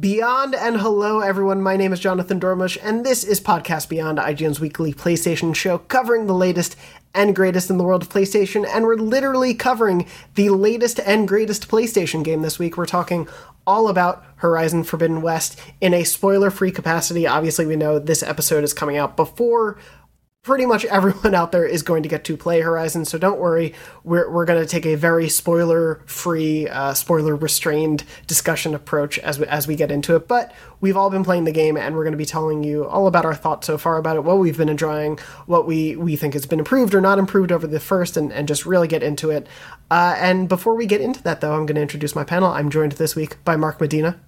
Beyond and hello everyone, my name is Jonathan Dornbush, and this is Podcast Beyond, IGN's weekly PlayStation show covering the latest and greatest in the world of PlayStation, and we're literally covering the latest and greatest PlayStation game this week. We're talking all about Horizon Forbidden West in a spoiler free capacity. Obviously, we know this episode is coming out before pretty much everyone out there is going to get to play Horizon, so don't worry. We're, we're going to take a very spoiler free, uh, spoiler restrained discussion approach as we, as we get into it. But we've all been playing the game, and we're going to be telling you all about our thoughts so far about it, what we've been enjoying, what we, we think has been improved or not improved over the first, and, and just really get into it. Uh, and before we get into that, though, I'm going to introduce my panel. I'm joined this week by Mark Medina.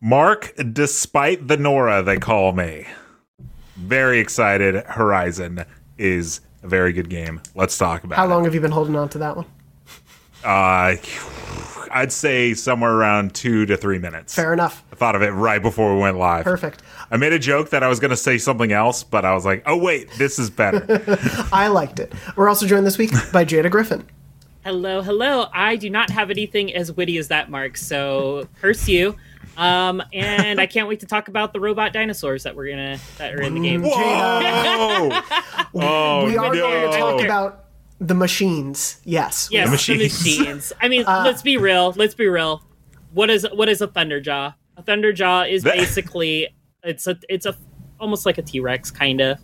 Mark, despite the Nora they call me very excited. Horizon is a very good game. Let's talk about it. How it. long have you been holding on to that one? Uh, I'd say somewhere around two to three minutes. Fair enough. I thought of it right before we went live. Perfect. I made a joke that I was going to say something else, but I was like, oh, wait, this is better. I liked it. We're also joined this week by Jada Griffin. Hello, hello. I do not have anything as witty as that, Mark. So curse you. Um, and I can't wait to talk about the robot dinosaurs that we're gonna that are in the game. Whoa! oh, we are no. going to talk about the machines. Yes. Yes, the machines. machines. I mean, let's be real. Let's be real. What is what is a thunderjaw? A thunderjaw is basically it's a it's a almost like a T Rex kind of.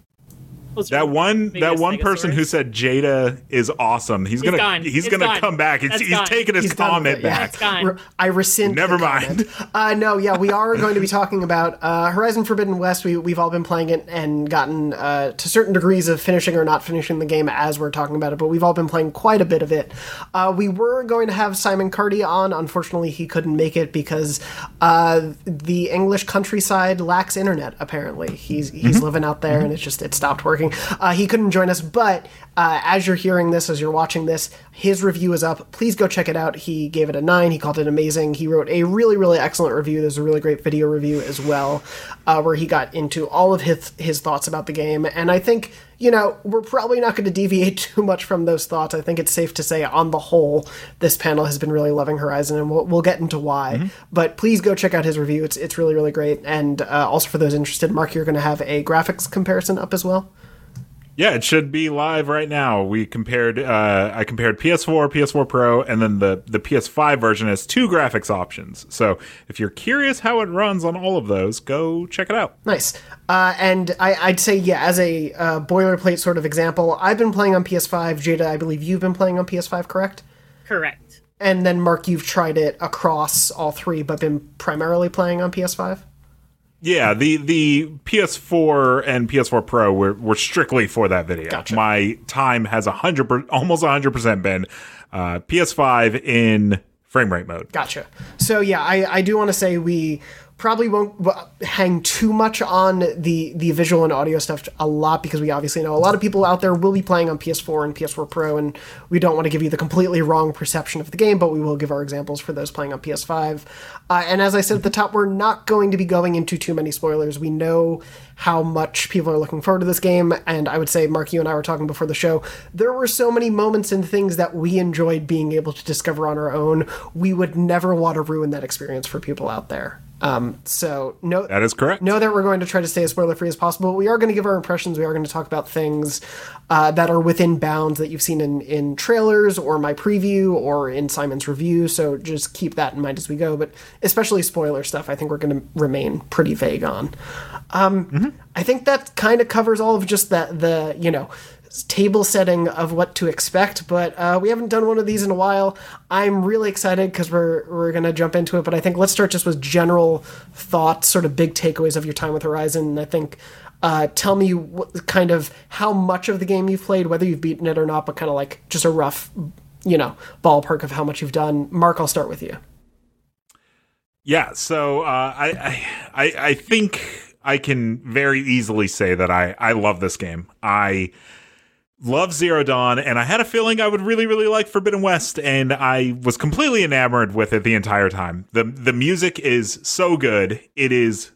That one, that one person who said Jada is awesome. He's, gonna, gone. he's It's gonna gone. come back. He's, That's he's gone. taking his He's comment with it, yeah. back. It's gone. Re- I rescind. Never the mind. Uh, no, yeah, we are going to be talking about uh, Horizon Forbidden West. We, we've all been playing it and gotten uh, to certain degrees of finishing or not finishing the game as we're talking about it, but we've all been playing quite a bit of it. Uh, we were going to have Simon Cardy on. Unfortunately, he couldn't make it because uh, the English countryside lacks internet, apparently. He's, he's Mm-hmm. living out there and it's just, it stopped working. Uh, he couldn't join us, but uh, as you're hearing this, as you're watching this, his review is up. Please go check it out. He gave it a nine. He called it amazing. He wrote a really, really excellent review. There's a really great video review as well, uh, where he got into all of his his thoughts about the game. And I think you know we're probably not going to deviate too much from those thoughts. I think it's safe to say, on the whole, this panel has been really loving Horizon, and we'll, we'll get into why. But please go check out his review. It's it's really, really great. And uh, also for those interested, Mark, you're going to have a graphics comparison up as well. Yeah, it should be live right now. We compared. Uh, I compared PS4, PS4 Pro, and then the the PS5 version has two graphics options. So if you're curious how it runs on all of those, go check it out. Nice. Uh, and I, I'd say, yeah, as a uh, boilerplate sort of example, I've been playing on PS5. Jada, I believe you've been playing on PS5, correct? Correct. And then, Mark, you've tried it across all three, but been primarily playing on PS5? Yeah, the the PS4 and PS4 Pro were, were strictly for that video. Gotcha. My time has a hundred, per- almost hundred percent been uh, PS5 in frame rate mode. Gotcha. So yeah, I, I do want to say we probably won't hang too much on the the visual and audio stuff a lot because we obviously know a lot of people out there will be playing on PS4 and PS4 Pro, and we don't want to give you the completely wrong perception of the game, but we will give our examples for those playing on PS5. Uh, and as I said at the top, we're not going to be going into too many spoilers. We know how much people are looking forward to this game, and I would say, Mark, you and I were talking before the show. There were so many moments and things that we enjoyed being able to discover on our own. We would never want to ruin that experience for people out there. Um, so no, That is correct. know that we're going to try to stay as spoiler free as possible. We are going to give our impressions. We are going to talk about things uh, that are within bounds that you've seen in, in trailers or my preview or in Simon's review. So just keep that in mind as we go. But especially spoiler stuff, I think we're going to remain pretty vague on. Um, I think that kind of covers all of just that the you know table setting of what to expect, but uh, we haven't done one of these in a while. I'm really excited because we're we're gonna jump into it. But I think let's start just with general thoughts, sort of big takeaways of your time with Horizon. And I think uh, tell me what, kind of how much of the game you've played, whether you've beaten it or not, but kind of like just a rough, you know, ballpark of how much you've done. Mark, I'll start with you. Yeah, so uh, I, I I think I can very easily say that I I love this game. I love Zero Dawn, and I had a feeling I would really really like Forbidden West, and I was completely enamored with it the entire time. the The music is so good. It is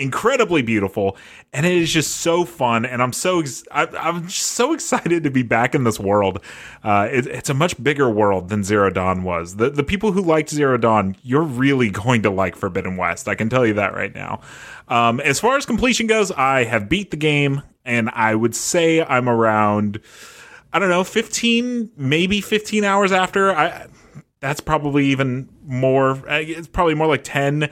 incredibly beautiful and it is just so fun and i'm so ex- I, i'm just so excited to be back in this world uh, it, it's a much bigger world than zero dawn was the, the people who liked zero dawn you're really going to like forbidden west i can tell you that right now um, as far as completion goes i have beat the game and i would say i'm around i don't know 15 maybe 15 hours after i that's probably even more uh, it's probably more like 10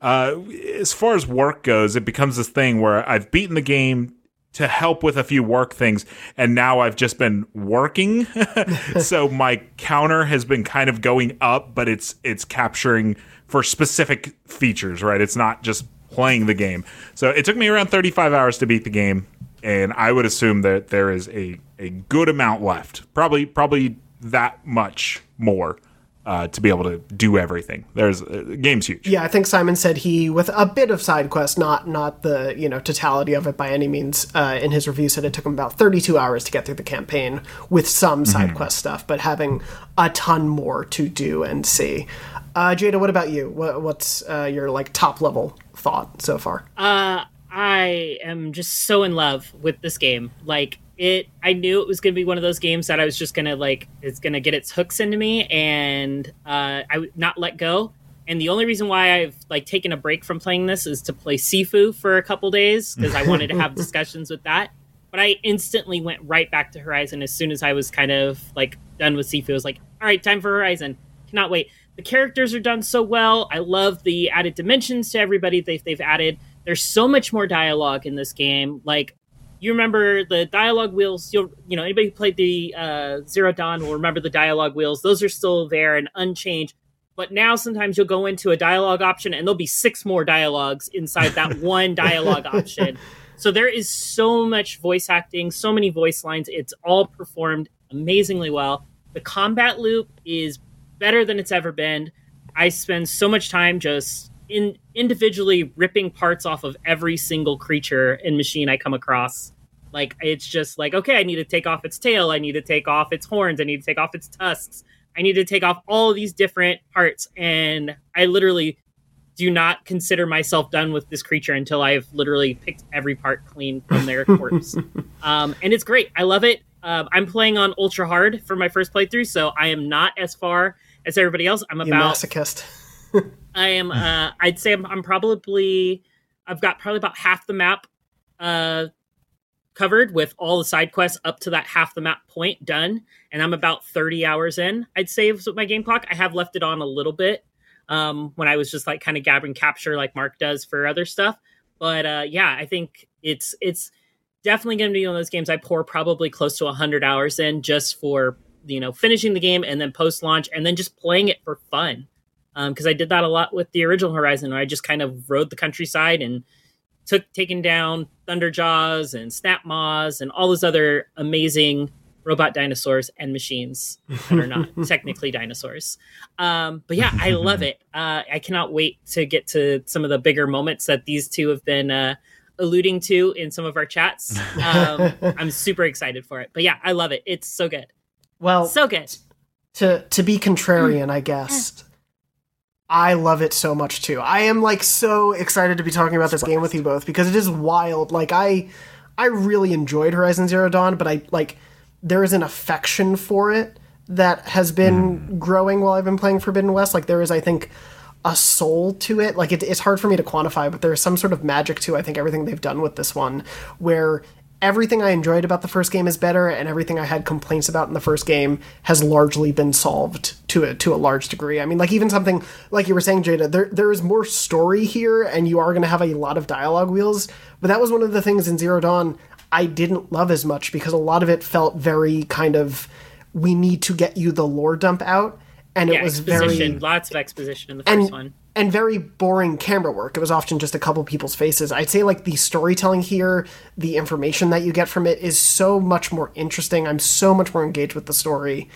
uh, as far as work goes, it becomes this thing where I've beaten the game to help with a few work things, and now I've just been working. so my counter has been kind of going up, but it's it's capturing for specific features, right? It's not just playing the game. So it took me around 35 hours to beat the game, and I would assume that there is a a good amount left. Probably probably that much more uh, to be able to do everything. There's uh, game's huge. Yeah, I think Simon said he, with a bit of side quest, not not the you know totality of it by any means. Uh, in his review, said it took him about 32 hours to get through the campaign with some side mm-hmm. quest stuff, but having a ton more to do and see. Uh, Jada, what about you? What, what's uh, your like top level thought so far? Uh, I am just so in love with this game. Like it i knew it was going to be one of those games that i was just going to like it's going to get its hooks into me and uh, i would not let go. And the only reason why i've like taken a break from playing this is to play sifu for a couple days because i wanted to have discussions with that. But i instantly went right back to horizon as soon as i was kind of like done with sifu. I was like all right time for horizon. Cannot wait. The characters are done so well. I love the added dimensions to everybody they've, they've added there's so much more dialogue in this game like you remember the dialogue wheels. You'll, you know, anybody who played the uh, Zero Dawn will remember the dialogue wheels. Those are still there and unchanged. But now sometimes you'll go into a dialogue option and there'll be six more dialogues inside that one dialogue option. So there is so much voice acting, so many voice lines. It's all performed amazingly well. The combat loop is better than it's ever been. I spend so much time just in individually ripping parts off of every single creature and machine I come across. Like it's just like, okay, I need to take off its tail, I need to take off its horns, I need to take off its tusks, I need to take off all of these different parts, and I literally do not consider myself done with this creature until I've literally picked every part clean from their corpse. um, and it's great. I love it. Uh, I'm playing on ultra hard for my first playthrough, so I am not as far as everybody else. I'm you about masochist. I am. Uh, I'd say I'm, I'm, probably. I've got probably about half the map uh, covered with all the side quests up to that half the map point done, and I'm about 30 hours in. I'd say with my game clock. I have left it on a little bit um, when I was just like kind of gathering capture like Mark does for other stuff. But uh, yeah, I think it's it's definitely going to be one of those games I pour probably close to 100 hours in just for you know finishing the game and then post launch and then just playing it for fun because um, I did that a lot with the original Horizon, where I just kind of rode the countryside and took taking down Thunderjaws and Snapmaws and all those other amazing robot dinosaurs and machines that are not technically dinosaurs. Um, but yeah, I love it. Uh, I cannot wait to get to some of the bigger moments that these two have been uh, alluding to in some of our chats. Um, I'm super excited for it. But yeah, I love it. It's so good. Well, so good. To to be contrarian, I guess. I love it so much too. I am like so excited to be talking about this game with you both because it is wild. Like I I really enjoyed Horizon Zero Dawn, but I like there is an affection for it that has been mm. growing while I've been playing Forbidden West. Like there is I think a soul to it. Like it, it's hard for me to quantify, but there's some sort of magic to I think everything they've done with this one where everything I enjoyed about the first game is better, and everything I had complaints about in the first game has largely been solved to a to a large degree. I mean, like even something like you were saying, Jada, there there is more story here, and you are going to have a lot of dialogue wheels. But that was one of the things in Zero Dawn I didn't love as much because a lot of it felt very kind of we need to get you the lore dump out, and yeah, it was very lots of exposition in the first and, one and very boring camera work. It was often just a couple people's faces. I'd say like the storytelling here, the information that you get from it is so much more interesting. I'm so much more engaged with the story.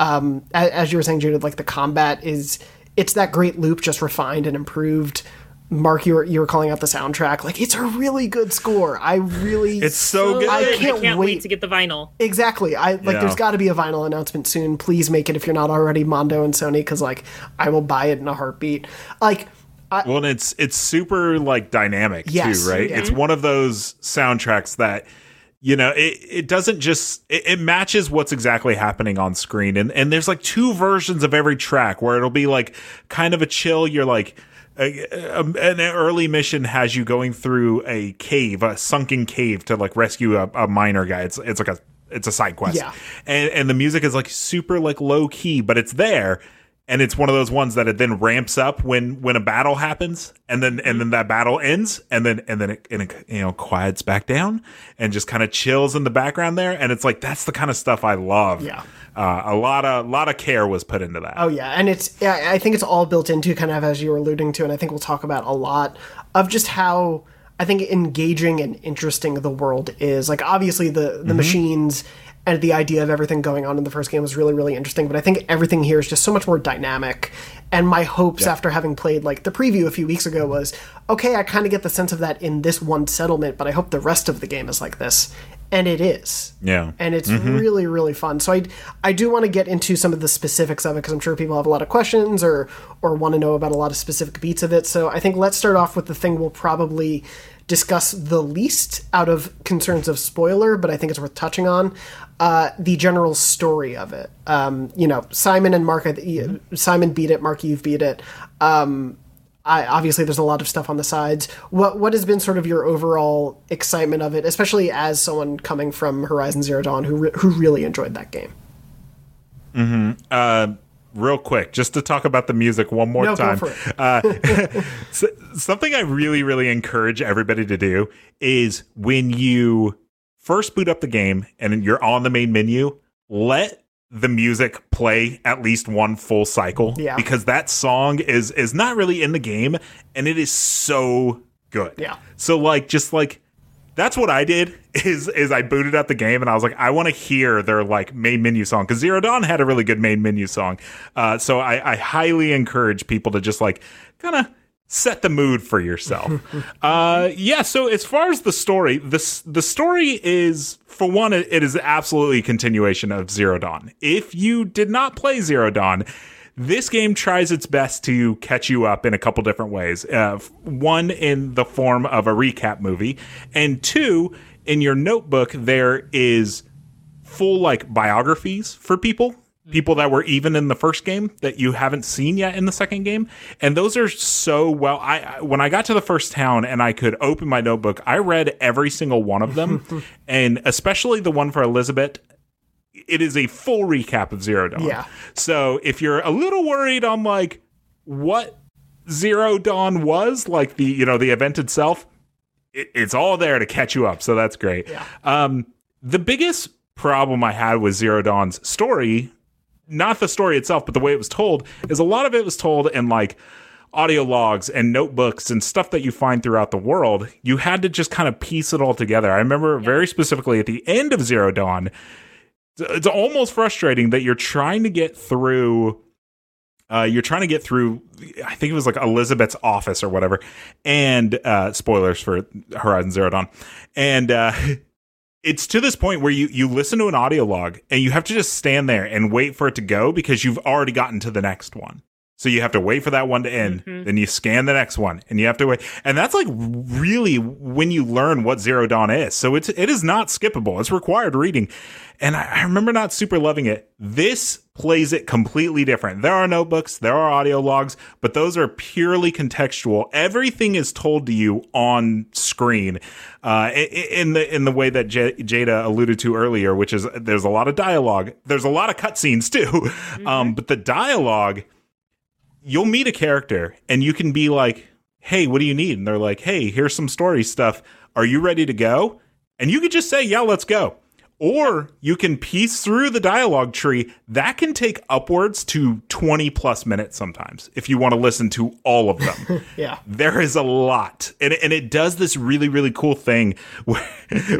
Um, as you were saying, Judith, like the combat is it's that great loop just refined and improved. Mark, you were you were calling out the soundtrack. Like it's a really good score. I really It's so good. I can't, I can't wait. wait. to get the vinyl. Exactly. I like yeah. there's got to be a vinyl announcement soon. Please make it if you're not already Mondo and Sony cuz like I will buy it in a heartbeat. Like well, and it's it's super like dynamic Yes. too, right? Yeah. It's one of those soundtracks that you know it, it doesn't just it, it matches what's exactly happening on screen, and and there's like two versions of every track where it'll be like kind of a chill. You're like. A, a- an early mission has you going through a cave, a sunken cave, to like rescue a, a miner guy. It's it's like a it's a side quest, Yeah. and and the music is like super like low key, but it's there, and it's one of those ones that it then ramps up when when a battle happens, and then and then that battle ends, and then and then it, and it you know quiets back down and just kind of chills in the background there, and it's like that's the kind of stuff I love. Yeah. uh, a lot of lot of care was put into that. Oh yeah, and it's yeah, I think it's all built into kind of as you were alluding to, and I think we'll talk about a lot of just how I think engaging and interesting the world is. Like obviously the the machines and the idea of everything going on in the first game was really really interesting, but I think everything here is just so much more dynamic. And my hopes after having played like the preview a few weeks ago was okay, I kind of get the sense of that in this one settlement, but I hope the rest of the game is like this. And it is Yeah, and it's mm-hmm. really really fun. So I I do want to get into some of the specifics of it because I'm sure people have a lot of questions or or want to know about a lot of specific beats of it. So I think let's start off with the thing we'll probably discuss the least out of concerns of spoiler, but I think it's worth touching on uh, the general story of it. Um, you know, Simon and Mark, I- Simon beat it. Mark, you've beat it. Um, I, obviously, there's a lot of stuff on the sides. What what has been sort of your overall excitement of it, especially as someone coming from Horizon Zero Dawn who re- who really enjoyed that game? uh, real quick, just to talk about the music one more No, time. Uh, s- something I really, really encourage everybody to do is when you first boot up the game and you're on the main menu, let the music play at least one full cycle Yeah. because that song is is not really in the game and it is so good. Yeah. So like just like that's what I did is is I booted up the game and I was like, I want to hear their like main menu song because Zero Dawn had a really good main menu song. Uh, so I, I highly encourage people to just like kind of set the mood for yourself. uh, yeah. So as far as the story, this the story is for one, it, it is absolutely a continuation of Zero Dawn. If you did not play Zero Dawn, this game tries its best to catch you up in a couple different ways. Uh, one, in the form of a recap movie, and two, in your notebook, there is full like biographies for people people that were even in the first game that you haven't seen yet in the second game and those are so well i I- when i got to the first town and i could open my notebook i read every single one of them and especially the one for elisabet it is a full recap of zero dawn. Yeah. so if you're a little worried on like what zero dawn was like the you know the event itself it, it's all there to catch you up so that's great. Yeah. um the biggest problem i had with zero dawn's story not the story itself but the way it was told is a lot of it was told in like audio logs and notebooks and stuff that you find throughout the world. You had to just kind of piece it all together. I remember very specifically at the end of zero dawn it's- almost frustrating that you're trying to get through uh, you're trying to get through i think it was like elisabet's office or whatever and uh, spoilers for horizon zero dawn and uh, it's to this point where you you listen to an audio log and you have to just stand there and wait for it to go because you've already gotten to the next one so you have to wait for that one to end. Then you scan the next one and you have to wait. And that's like really when you learn what zero dawn is. So it's it is not skippable. It's required reading. And I, I remember not super loving it. This plays it completely different. There are notebooks. There are audio logs. But those are purely contextual. Everything is told to you on screen. Uh, in the in the way that J- Jada alluded to earlier which is there's a lot of dialogue. There's a lot of cutscenes too. Um, but the dialogue you'll meet a character and you can be like, "Hey, what do you need?" And they're like, "Hey, here's some story stuff. Are you ready to go?" And you could just say, "Yeah, let's go." Or you can piece through the dialogue tree. That can take upwards to 20 plus minutes sometimes if you want to listen to all of them. Yeah. there is a lot. And, it- and it does this really, really cool thing where,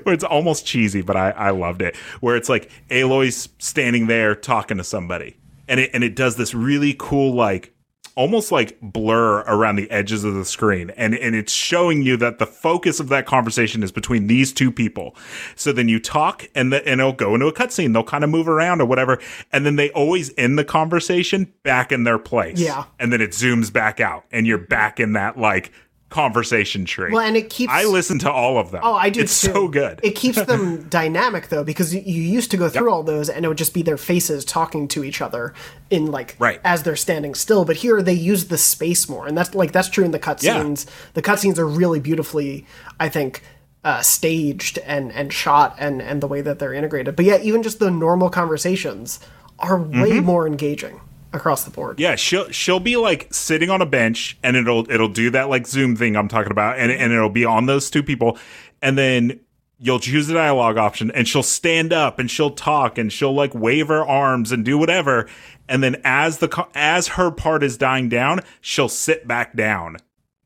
where it's almost cheesy, but I, I loved it. Where it's like Aloy's standing there talking to somebody. And it, and it does this really cool, like, almost like blur around the edges of the screen and and it's showing you that the focus of that conversation is between these two people. So then you talk and the, and it'll go into a cutscene. They'll kind of move around or whatever and then they always end the conversation back in their place. Yeah. and then it zooms back out and you're back in that like conversation tree Well, and it keeps. i listen to all of them Oh, I do it's too. so good It keeps them dynamic though, because you used to go through all those, and it would just be their faces talking to each other in like Right. as they're standing still. But here they use the space more, and that's like that's true in the cutscenes. The cutscenes are really beautifully, I think. Uh, staged and and shot and and the way that they're integrated but yeah even just the normal conversations are way Mm-hmm. more engaging across the board Yeah, she'll she'll be like sitting on a bench and it'll it'll do that like Zoom thing I'm talking about and and it'll be on those two people and then you'll choose the dialogue option and she'll stand up and she'll talk and she'll like wave her arms and do whatever and then as the as her part is dying down, she'll sit back down.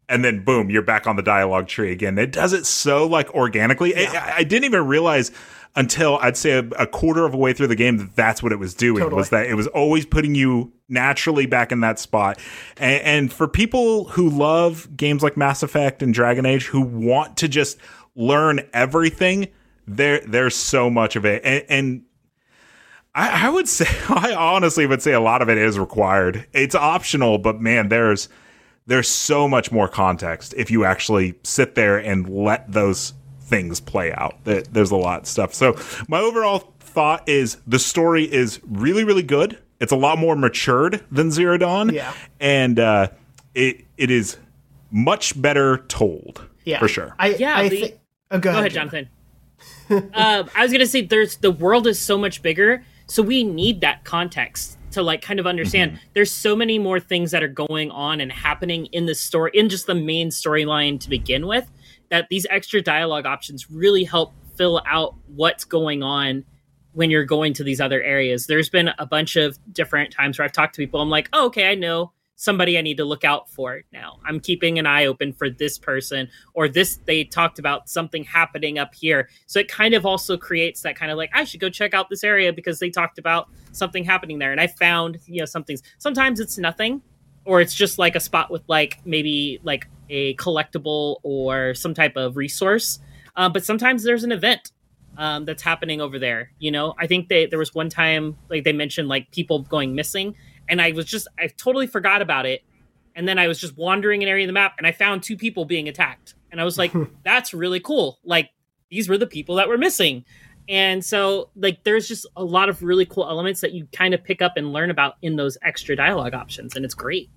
And then boom, you're back on the dialogue tree again. It does it so like organically. I, I didn't even realize until I'd say a, a quarter of a way through the game that that's what it was doing Totally. was that it was always putting you naturally back in that spot. And, and for people who love games like Mass Effect and Dragon Age who want to just learn everything, there there's so much of it. And, and I, I would say, I honestly would say a lot of it is required. It's optional, but man, there's there's so much more context if you actually sit there and let those things play out. There- There's a lot of stuff. So my overall thought is the story is really, really good. It's a lot more matured than Zero Dawn. Yeah. and uh, it it is much better told. yeah for sure. i Yeah, i the- think oh, go, Go ahead, Jonathan. um, I was gonna say there's the world is so much bigger, so we need that context to like kind of understand. Mm-hmm. There's so many more things that are going on and happening in the story, in just the main storyline to begin with. That these extra dialogue options really help fill out what's going on when you're going to these other areas. There's been a bunch of different times where I've talked to people. I'm like, oh, okay, I know somebody I need to look out for now. I'm keeping an eye open for this person or this. They talked about something happening up here. So it kind of also creates that kind of like, I should go check out this area because they talked about something happening there. And I found, you know, something's sometimes it's nothing or it's just like a spot with like maybe like a collectible or some type of resource. Uh, but sometimes there's an event um, that's happening over there. You know, I think they there was one time like they mentioned like people going missing, and I was just I totally forgot about it, and then I was just wandering an area of the map, and I found two people being attacked, and I was like, that's really cool. Like these were the people that were missing. And so, like, there's just a lot of really cool elements that you kind of pick up and learn about in those extra dialogue options, and it's great.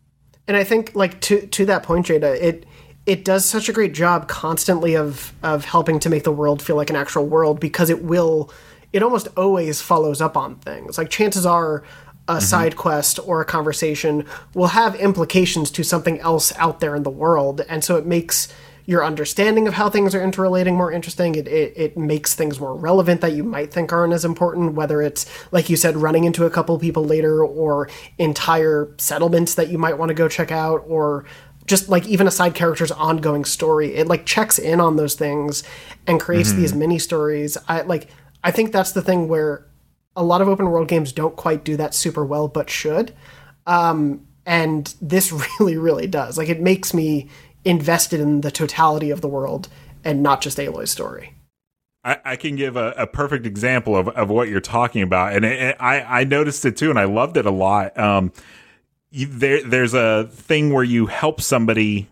And I think like to to that point, Jada, it it does such a great job constantly of of helping to make the world feel like an actual world because it will it almost always follows up on things. Like chances are a mm-hmm. side quest or a conversation will have implications to something else out there in the world, and so it makes your understanding of how things are interrelating more interesting. It, it, it makes things more relevant that you might think aren't as important, whether it's, like you said, running into a couple people later or entire settlements that you might want to go check out or just like even a side character's ongoing story. It like checks in on those things and creates these mini stories. I like I think that's the thing where a lot of open world games don't quite do that super well, but should. Um, and this really, really does. Like it makes me invested in the totality of the world and not just Aloy's story. I, I can give a, a perfect example of, of what you're talking about, and it, it- I I noticed it too, and I loved it a lot. Um, you, there there's a thing where you help somebody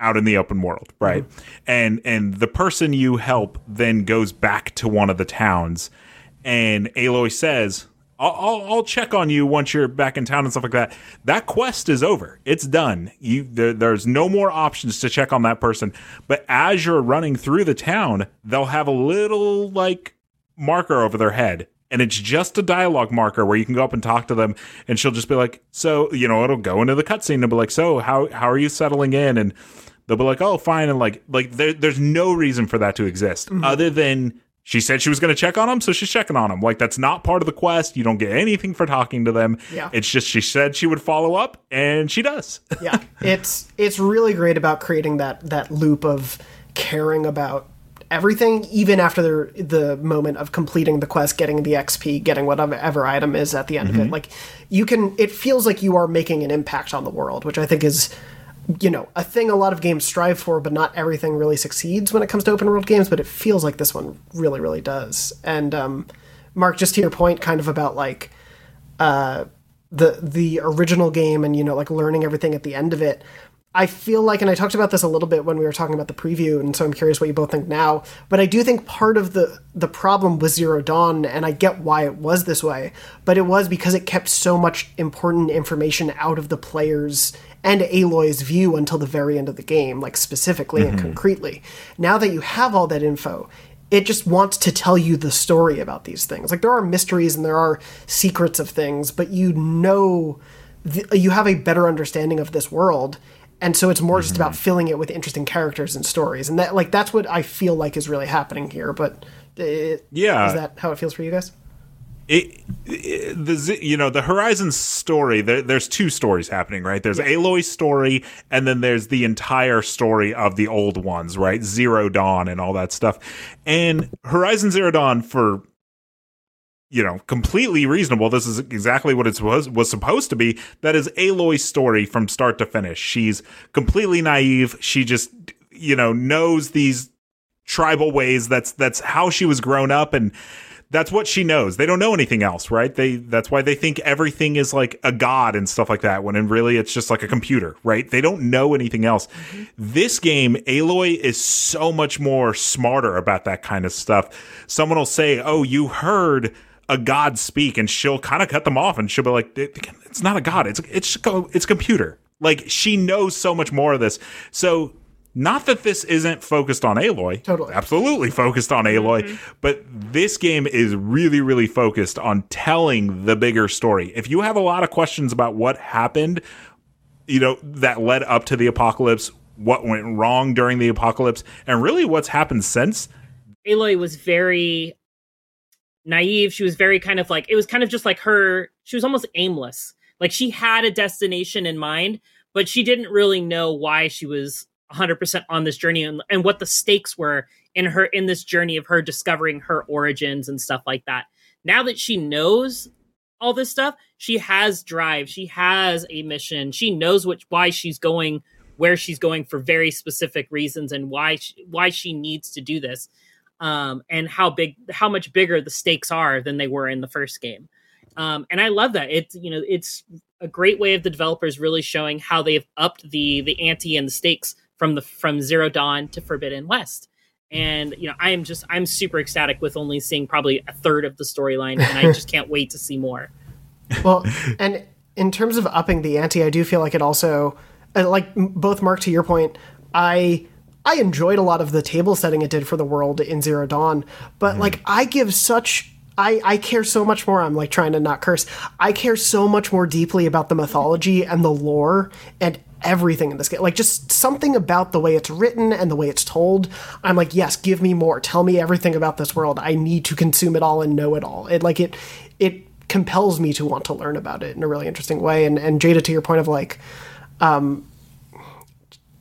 out in the open world, right? And and the person you help then goes back to one of the towns, and Aloy says. I'll, I'll, I'll check on you once you're back in town and stuff like that. That quest is over. It's done. You there, there's no more options to check on that person. But as you're running through the town, they'll have a little like marker over their head. And it's just a dialogue marker where you can go up and talk to them, and she'll just be like, "So, you know, it'll go into the cutscene and be like, so how how are you settling in?" And they'll be like, "Oh, fine." And like like there, there's no reason for that to exist mm-hmm. other than she said she was going to check on them, so she's checking on them. Like that's not part of the quest. You don't get anything for talking to them. Yeah. It's just she said she would follow up, and she does. yeah it's it's really great about creating that that loop of caring about everything, even after the the moment of completing the quest, getting the XP, getting whatever item is at the end of it. Mm-hmm. Like you can, it feels like you are making an impact on the world, which I think is you know a thing a lot of games strive for but not everything really succeeds when it comes to open world games but it feels like this one really really does. And um, mark just to your point kind of about like uh, the the original game and you know like learning everything at the end of it i feel like and i talked about this a little bit when we were talking about the preview and so i'm curious what you both think now but i do think part of the the problem with zero dawn and i get why it was this way but it was because it kept so much important information out of the players and aloy's view until the very end of the game like specifically and mm-hmm. concretely now that you have all that info it just wants to tell you the story about these things. Like there are mysteries and there are secrets of things, but you know, th- you have a better understanding of this world, and so it's more just about mm-hmm. filling it with interesting characters and stories, and that like that's what I feel like is really happening here. But it, Yeah. is that how it feels for you guys? It, it the you know the Horizon story. There, there's two stories happening, right? There's Aloy's story, and then there's the entire story of the old ones, right? Zero Dawn and all that stuff. And Horizon Zero Dawn for you know completely reasonable. This is exactly what it was was supposed to be. That is Aloy's story from start to finish. She's completely naive. She just you know knows these tribal ways. That's that's how she was grown up and that's what she knows. They don't know anything else, right? They that's why they think everything is like a god and stuff like that when in really it's just like a computer, right? They don't know anything else. This game Aloy is so much more smarter about that kind of stuff. Someone will say, "Oh, you heard a god speak," and she'll kind of cut them off and she'll be like, "It's not a god. It's it's it's computer." Like she knows so much more of this. So not that this isn't focused on Aloy. Totally. Absolutely focused on Aloy. Mm-hmm. But this game is really, really focused on telling the bigger story. If you have a lot of questions about what happened, you know, that led up to the apocalypse, what went wrong during the apocalypse, and really what's happened since, Aloy was very naive. She was very kind of like it was kind of just like her. She was almost aimless. Like she had a destination in mind, but she didn't really know why she was 100% on this journey and, and what the stakes were in her in this journey of her discovering her origins and stuff like that. Now that she knows all this stuff, she has drive. She has a mission. She knows which why she's going where she's going for very specific reasons and why she, why she needs to do this um, and how big how much bigger the stakes are than they were in the first game um, and i love that it's you know it's a great way of the developers really showing how they've upped the the ante and the stakes from the from zero dawn to forbidden west and you know i am just i'm super ecstatic with only seeing probably a third of the storyline and i just can't wait to see more well, and in terms of upping the ante, I do feel like it also, uh, like both Mark to your point, I I enjoyed a lot of the table setting it did for the world in Zero Dawn, but like I give such. I, I care so much more. I'm like trying to not curse. I care so much more deeply about the mythology and the lore and everything in this game. Like just something about the way it's written and the way it's told. I'm like, yes, give me more. Tell me everything about this world. I need to consume it all and know it all. It like it it compels me to want to learn about it in a really interesting way. And and Jada, to your point of like, um,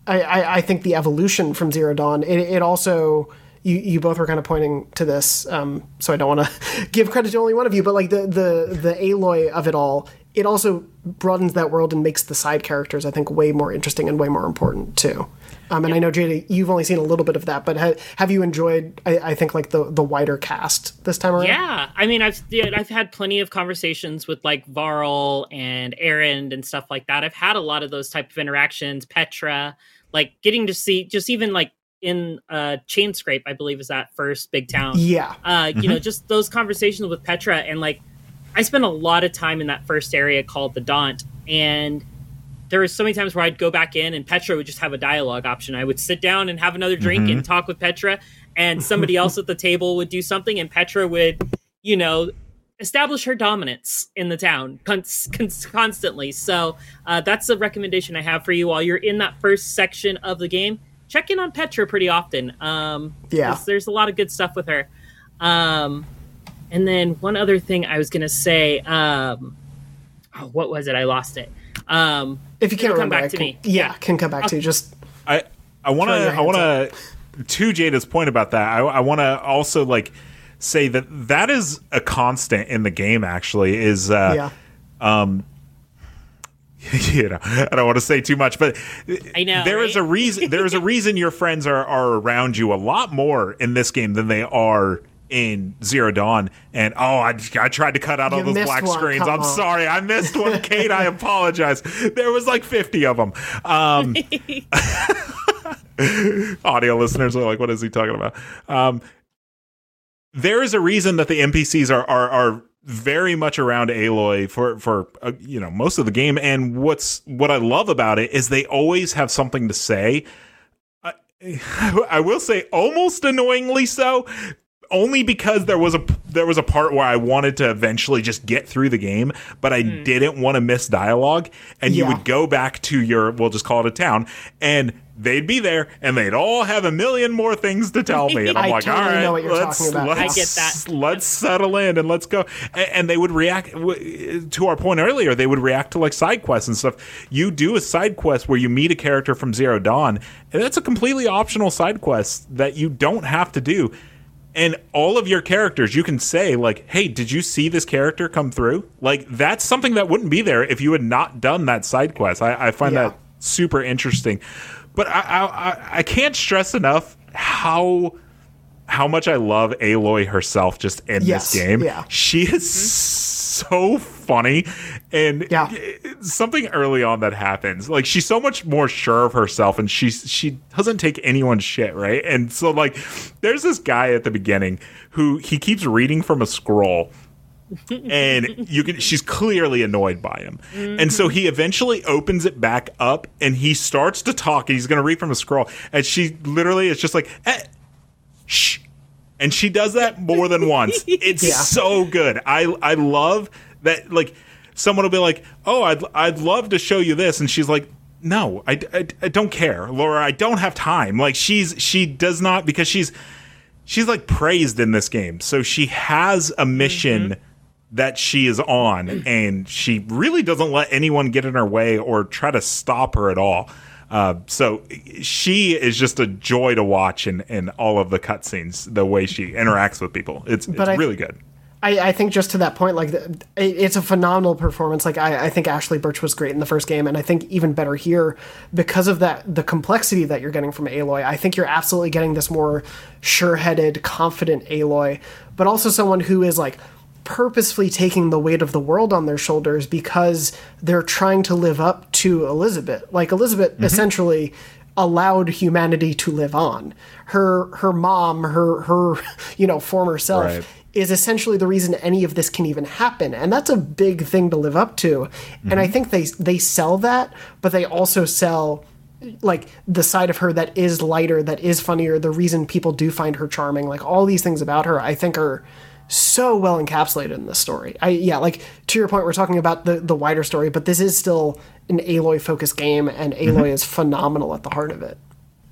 I I, I think the evolution from Zero Dawn. It, it also. You, you both were kind of pointing to this, um, so I don't want to give credit to only one of you, but like the, the the Aloy of it all, it also broadens that world and makes the side characters, I think, way more interesting and way more important too. Um, and I know Jada, you've only seen a little bit of that, but ha- have you enjoyed? I, I think like the the wider cast this time around. Yeah, I mean, I've yeah, I've had plenty of conversations with like Varl and Erend and stuff like that. I've had a lot of those type of interactions. Petra, like getting to see just even like in uh Chainscrape, I believe is that first big town. Yeah. Uh, you know, just those conversations with Petra and like I spent a lot of time in that first area called the Daunt, and there were so many times where I'd go back in and Petra would just have a dialogue option. I would sit down and have another drink and talk with Petra, and somebody else at the table would do something, and Petra would, you know, establish her dominance in the town cons- cons- constantly. So uh, that's a recommendation I have for you while you're in that first section of the game. Check in on Petra pretty often. Um, Yeah. there's, there's a lot of good stuff with her. Um, and then one other thing I was gonna say, um, oh, what was it? I lost it. Um, If you can't come remember, back I to can, me. Yeah, can come back to you. Just I I want to I want to to Jada's point about that, I, I want to also like say that that is a constant in the game. Actually, is uh, yeah. um, you know, I don't want to say too much, but I know, there is right? a reason. There is a reason your friends are are around you a lot more in this game than they are in Zero Dawn. And oh, I, I tried to cut out all those black one, screens. I'm on. sorry, I missed one. Kate, I apologize. There was like 50 of them. Um, audio listeners are like, what is he talking about? Um, there is a reason that the NPCs are are, are very much around Aloy for for uh, you know most of the game. And what's what I love about it is they always have something to say. I, I will say almost annoyingly so. Only because there was a there was a part where I wanted to eventually just get through the game, but I mm. didn't want to miss dialogue. And you would go back to your we'll just call it a town, and they'd be there, and they'd all have a million more things to tell me. And I'm like, totally all right, know what you're let's, let's I get that. let's settle in and let's go. And, and they would react to our point earlier. They would react to like side quests and stuff. You do a side quest where you meet a character from Zero Dawn, and that's a completely optional side quest that you don't have to do. And all of your characters, you can say like, "Hey, did you see this character come through?" Like that's something that wouldn't be there if you had not done that side quest. I, I find Yeah. that super interesting. But I, I I- can't stress enough how how much I love Aloy herself just in Yes, this game. yeah. She is so funny and Yeah. something early on that happens. Like she's so much more sure of herself and she's she doesn't take anyone's shit, right? And so like there's this guy at the beginning who he keeps reading from a scroll and you can she's clearly annoyed by him and so he eventually opens it back up and he starts to talk and he's going to read from a scroll and she literally is just like eh, shh and she does that more than once it's Yeah. so good i i love that like someone will be like oh i'd i'd love to show you this and she's like no I, I, I don't care laura i don't have time like she's she does not because she's she's like praised in this game. So she has a mission mm-hmm. that she is on, and she really doesn't let anyone get in her way or try to stop her at all. Uh, so she is just a joy to watch in, in all of the cutscenes, the way she interacts with people. It's, it's I- really good. I, I think just to that point, like it, it's a phenomenal performance. Like I, I think Ashly Burch was great in the first game, and I think even better here because of that the complexity that you're getting from Aloy. I think you're absolutely getting this more sure-headed, confident Aloy, but also someone who is like purposefully taking the weight of the world on their shoulders because they're trying to live up to Elisabet. Like Elisabet mm-hmm. essentially allowed humanity to live on. Her her mom, her her you know former self Right. is essentially the reason any of this can even happen and that's a big thing to live up to and i mm-hmm. think they they sell that but they also sell like the side of her that is lighter that is funnier the reason people do find her charming like all these things about her i think are so well encapsulated in this story i yeah like to your point we're talking about the the wider story but this is still an aloy focused game and aloy mm-hmm. is phenomenal at the heart of it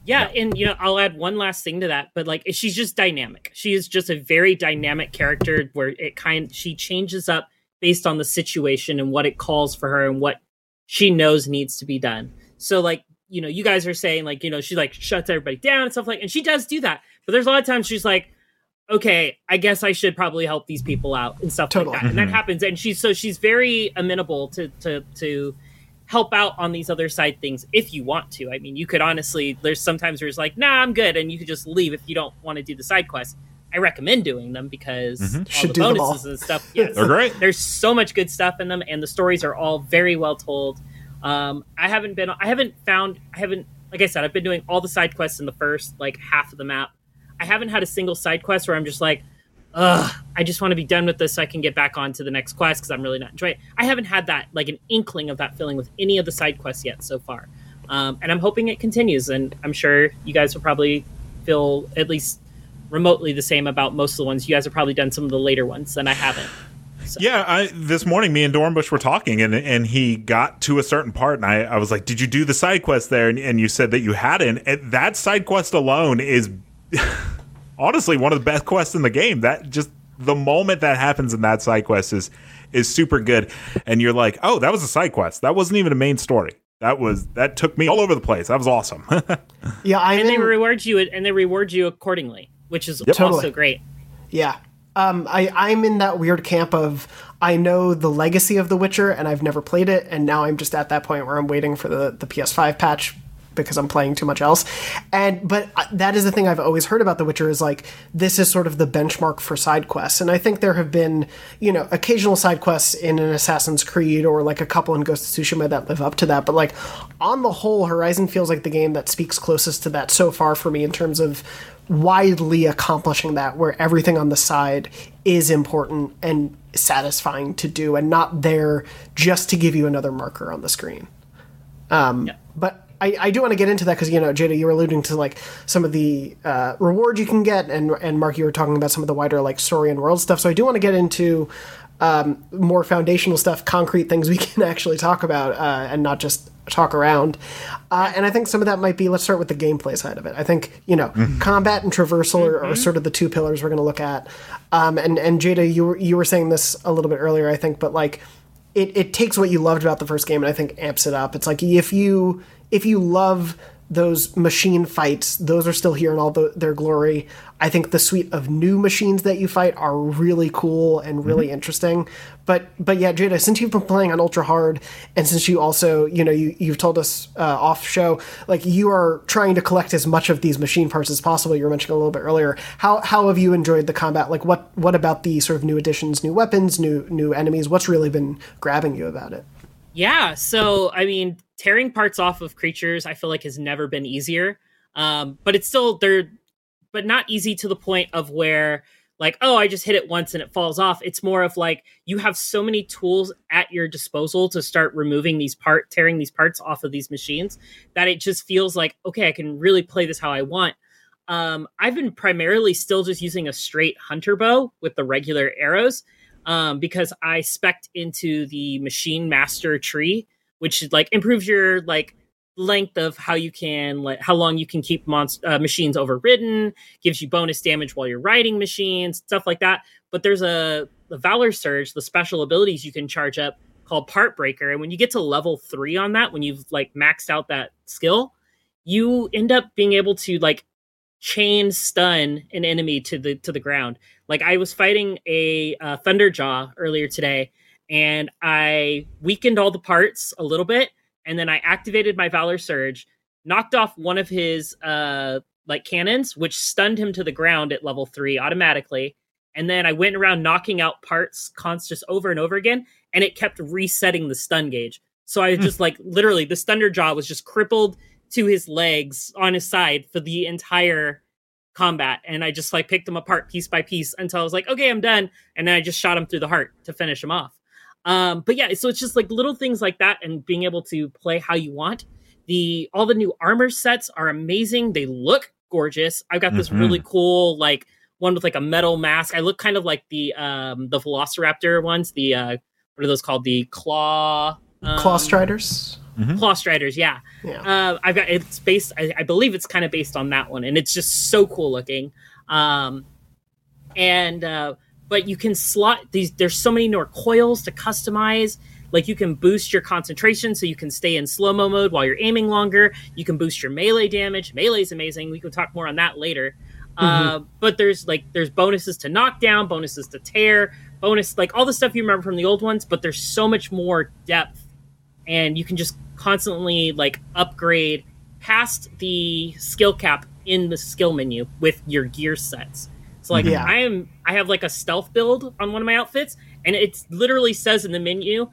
Yeah, and you know, I'll add one last thing to that, but like she's just dynamic. She is just a very dynamic character where it kind she changes up based on the situation and what it calls for her and what she knows needs to be done. So like, you know, you guys are saying like, you know, she like shuts everybody down and stuff like and she does do that. But there's a lot of times she's like, okay, I guess I should probably help these people out and stuff Totally. like that. And that happens and she's so she's very amenable to to to help out on these other side things if you want to. I mean, you could honestly, there's sometimes where it's like, nah, I'm good, and you could just leave if you don't want to do the side quests. I recommend doing them because all Should the do them bonuses all. and stuff. Yes, They're great. There's so much good stuff in them, and the stories are all very well told. Um, I haven't been, I haven't found, I haven't, like I said, I've been doing all the side quests in the first like half of the map. I haven't had a single side quest where I'm just like, ugh, I just want to be done with this so I can get back on to the next quest because I'm really not enjoying it. I haven't had that, like an inkling of that feeling with any of the side quests yet so far. Um, and I'm hoping it continues. And I'm sure you guys will probably feel at least remotely the same about most of the ones. You guys have probably done some of the later ones, and I haven't. Yeah, I, this morning me and Dornbush were talking, and and he got to a certain part, and I, I was like, "Did you do the side quest there?" And, and you said that you hadn't. And that side quest alone is honestly one of the best quests in the game. That just the moment that happens in that side quest is is super good, and you're like, "Oh, that was a side quest. That wasn't even a main story." that was that took me all over the place. That was awesome. Yeah, I'm and they in- reward you and they reward you accordingly, which is Totally. also great. Yeah. Um, I, I'm in that weird camp of I know the legacy of The Witcher and I've never played it, and now I'm just at that point where I'm waiting for the, the PS5 patch because I'm playing too much else. And but that is the thing I've always heard about The Witcher is like this is sort of the benchmark for side quests. And I think there have been, you know, occasional side quests in an Assassin's Creed or like a couple in Ghost of Tsushima that live up to that. But like on the whole, Horizon feels like the game that speaks closest to that so far for me in terms of widely accomplishing that where everything on the side is important and satisfying to do and not there just to give you another marker on the screen um, but I, I do want to get into that because you know Jada, you were alluding to like some of the uh, rewards you can get, and and Mark, you were talking about some of the wider like story and world stuff. So I do want to get into um, more foundational stuff, concrete things we can actually talk about, uh, and not just talk around. Uh, and I think some of that might be. Let's start with the gameplay side of it. I think you know combat and traversal are, are sort of the two pillars we're going to look at. Um, and and Jada, you were you were saying this a little bit earlier, I think, but like it, it takes what you loved about the first game and I think amps it up. It's like if you if you love those machine fights, those are still here in all the, their glory. I think the suite of new machines that you fight are really cool and really interesting. But but yeah, Jada, since you've been playing on ultra hard, and since you also you know you you've told us uh, off show like you are trying to collect as much of these machine parts as possible. You were mentioning a little bit earlier. How how have you enjoyed the combat? Like what what about the sort of new additions, new weapons, new new enemies? What's really been grabbing you about it? Yeah, so I mean, tearing parts off of creatures, I feel like has never been easier. Um, but it's still they're, but not easy to the point of where like, oh, I just hit it once and it falls off. It's more of like you have so many tools at your disposal to start removing these part, tearing these parts off of these machines that it just feels like okay, I can really play this how I want. Um, I've been primarily still just using a straight hunter bow with the regular arrows um, because I spec'd into the machine master tree, which like improves your like length of how you can like how long you can keep monst- uh, machines overridden, gives you bonus damage while you're riding machines, stuff like that. But there's a the Valor Surge, the special abilities you can charge up called Part Breaker, and when you get to level three on that, when you've like maxed out that skill, you end up being able to like chain stun an enemy to the to the ground. Like I was fighting a uh, Thunderjaw earlier today, and I weakened all the parts a little bit, and then I activated my Valor Surge, knocked off one of his uh like cannons, which stunned him to the ground at level three automatically. And then I went around knocking out parts const just over and over again, and it kept resetting the stun gauge. So I just like literally the Thunderjaw was just crippled to his legs on his side for the entire combat and i just like picked him apart piece by piece until i was like okay i'm done and then i just shot him through the heart to finish him off um but yeah so it's just like little things like that and being able to play how you want the all the new armor sets are amazing they look gorgeous i've got this Mhm. really cool like one with like a metal mask i look kind of like the um the velociraptor ones the uh what are those called the claw um, Claw Striders. claw striders yeah Yeah. uh, I've got it's based. I, I believe it's kind of based on that one, and it's just so cool looking. Um, and uh, but you can slot these. There's so many more coils to customize. Like you can boost your concentration, so you can stay in slow mo mode while you're aiming longer. You can boost your melee damage. Melee is amazing. We can talk more on that later. Uh, but there's like there's bonuses to knockdown, bonuses to tear, bonus like all the stuff you remember from the old ones. But there's so much more depth and you can just constantly like upgrade past the skill cap in the skill menu with your gear sets. Like Yeah. I am I have like a stealth build on one of my outfits and it literally says in the menu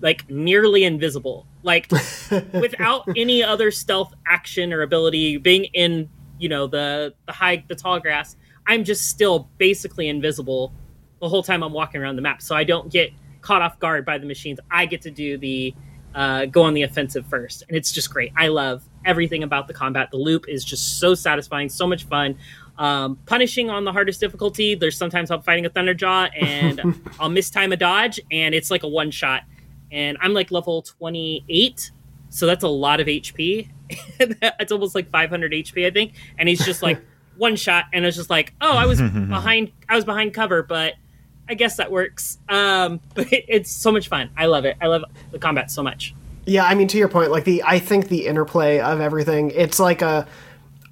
like nearly invisible. Like without any other stealth action or ability being in, you know, the the high the tall grass, I'm just still basically invisible the whole time I'm walking around the map. So I don't get caught off guard by the machines. I get to do the uh, go on the offensive first, and it's just great. I love everything about the combat. The loop is just so satisfying, so much fun. Um, punishing on the hardest difficulty. There's sometimes I'm fighting a Thunderjaw and I'll miss time a dodge, and it's like a one shot. And I'm like level 28, so that's a lot of HP. it's almost like 500 HP, I think. And he's just like one shot, and it's just like, oh, I was behind, I was behind cover, but I guess that works. Um, but it, it's so much fun. I love it. I love the combat so much. Yeah, I mean to your point, like the I think the interplay of everything, it's like a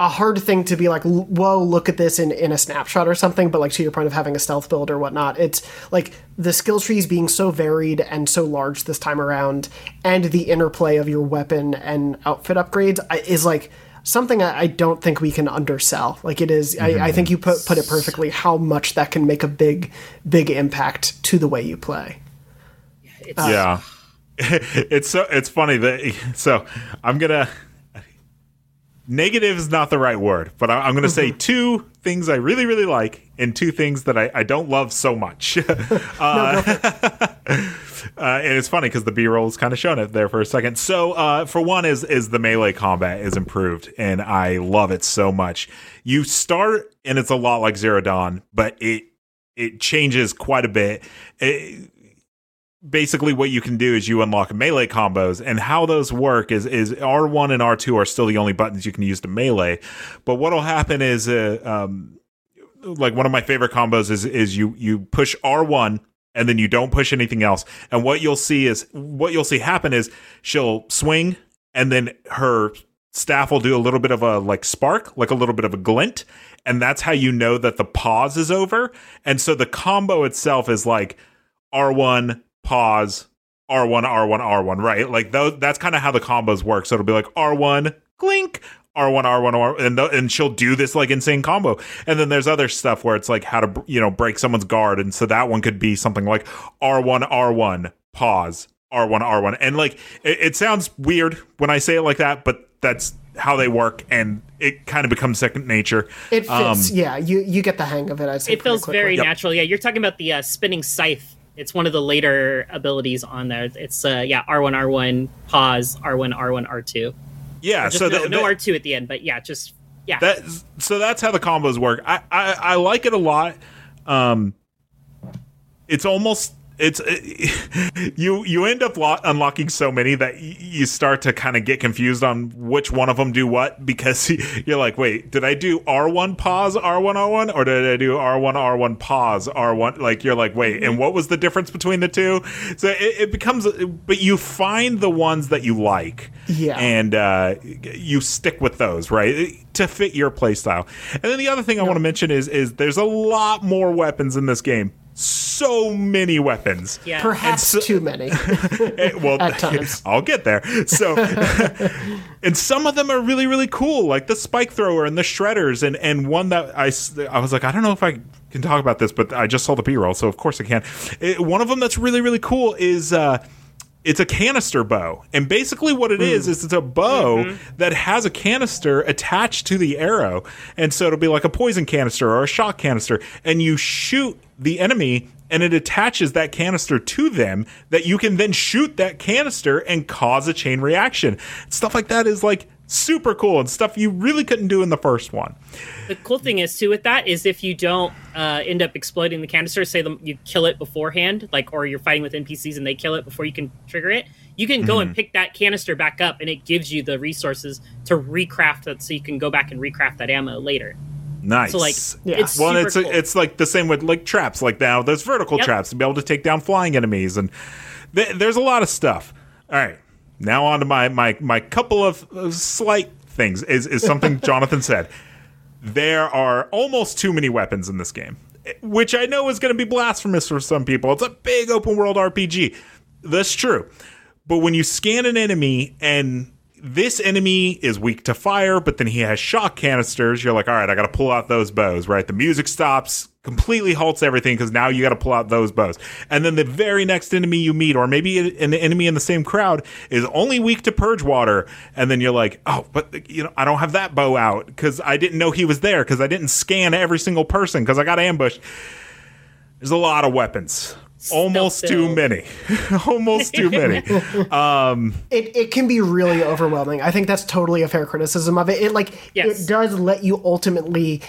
a hard thing to be like, whoa, look at this in, in a snapshot or something, but like to your point of having a stealth build or whatnot, it's like the skill trees being so varied and so large this time around, and the interplay of your weapon and outfit upgrades is like something I, don't think we can undersell. Like it is, I, I think you put put it perfectly how much that can make a big big impact to the way you play. Uh, yeah, it's so it's funny that so I'm gonna negative is not the right word, but I, am going to say two things I really, really like and two things that I, I don't love so much. uh, uh, and it's funny because the B roll is kind of shown it there for a second. So, uh, for one, is is the melee combat is improved, and I love it so much. You start, and it's a lot like Zero Dawn, but it it changes quite a bit. It, basically what you can do is you unlock melee combos and how those work is is R1 and R2 are still the only buttons you can use to melee. But what'll happen is uh, um, like one of my favorite combos is is you you push R1 and then you don't push anything else. And what you'll see is what you'll see happen is she'll swing and then her staff will do a little bit of a like spark like a little bit of a glint and that's how you know that the pause is over. And so the combo itself is like R1 pause, R1, R1, R1, right? Like those, that's kind of how the combos work. So it'll be like R1, clink, R1, R1, R, and the, and she'll do this like insane combo. And then there's other stuff where it's like how to you know break someone's guard, and so that one could be something like R1, R1, pause, R1, R1, and like it, it sounds weird when I say it like that, but that's how they work, and it kind of becomes second nature. It fits, um, yeah. You you get the hang of it. it feels very yep. natural. Yeah, you're talking about the uh, spinning scythe it's one of the later abilities on there. It's uh yeah, R1 R1 pause, R1 R1 R2. Yeah, so no, no R2 at the end, but yeah, just yeah. That so that's how the combos work. I I, I like it a lot. Um it's almost it's it, uh, you you end up lo- unlocking so many that y- you start to kind of get confused on which one of them do what because you're like wait did i do r1 pause r1 r1 or did i do r1 r1 pause r1 like you're like wait and mm-hmm. what was the difference between the two? So it, it becomes uh, but you find the ones that you like yeah. and uh, you stick with those right uh, to fit your playstyle. And then the other thing i want to mention is is there's a lot more weapons in this game so many weapons. Yeah. Perhaps so, too many. Eh, well, At times. I'll get there. So, and some of them are really, really cool, like the spike thrower and the shredders, and and one that I I was like, I don't know if I can talk about this, but I just saw the B roll, so of course I can. It, eh, one of them that's really, really cool is. Uh, it's a canister bow. And basically what it mm. is is it's a bow mm-hmm. that has a canister attached to the arrow. And so it'll be like a poison canister or a shock canister and you shoot the enemy and it attaches that canister to them that you can then shoot that canister and cause a chain reaction. Stuff like that is like super cool and stuff you really couldn't do in the first one. The cool thing is too with that is if you don't uh, end up exploding the canister, say them you kill it beforehand, like or you're fighting with NPCs and they kill it before you can trigger it, you can go mm-hmm. and pick that canister back up and it gives you the resources to recraft it so you can go back and recraft that ammo later. Nice. So like, yeah. it's well, it's cool. it's like the same with like traps. Like now, there's vertical yep. traps to be able to take down flying enemies, and th- there's a lot of stuff. All right, now on to my my my couple of uh, slight things. Is is something Jonathan said. There are almost too many weapons in this game, which I know is going to be blasphemous for some people. It's a big open world RPG. That's true. But when you scan an enemy and this enemy is weak to fire, but then he has shock canisters. You're like, all right, I got to pull out those bows, right? The music stops, completely halts everything because now you got to pull out those bows. And then the very next enemy you meet, or maybe an enemy in the same crowd, is only weak to purge water. And then you're like, oh, but you know, I don't have that bow out because I didn't know he was there because I didn't scan every single person because I got ambushed. There's a lot of weapons almost too many. Almost too many. Um it, it can be really overwhelming. I think that's totally a fair criticism of it. It like yes. it does let you ultimately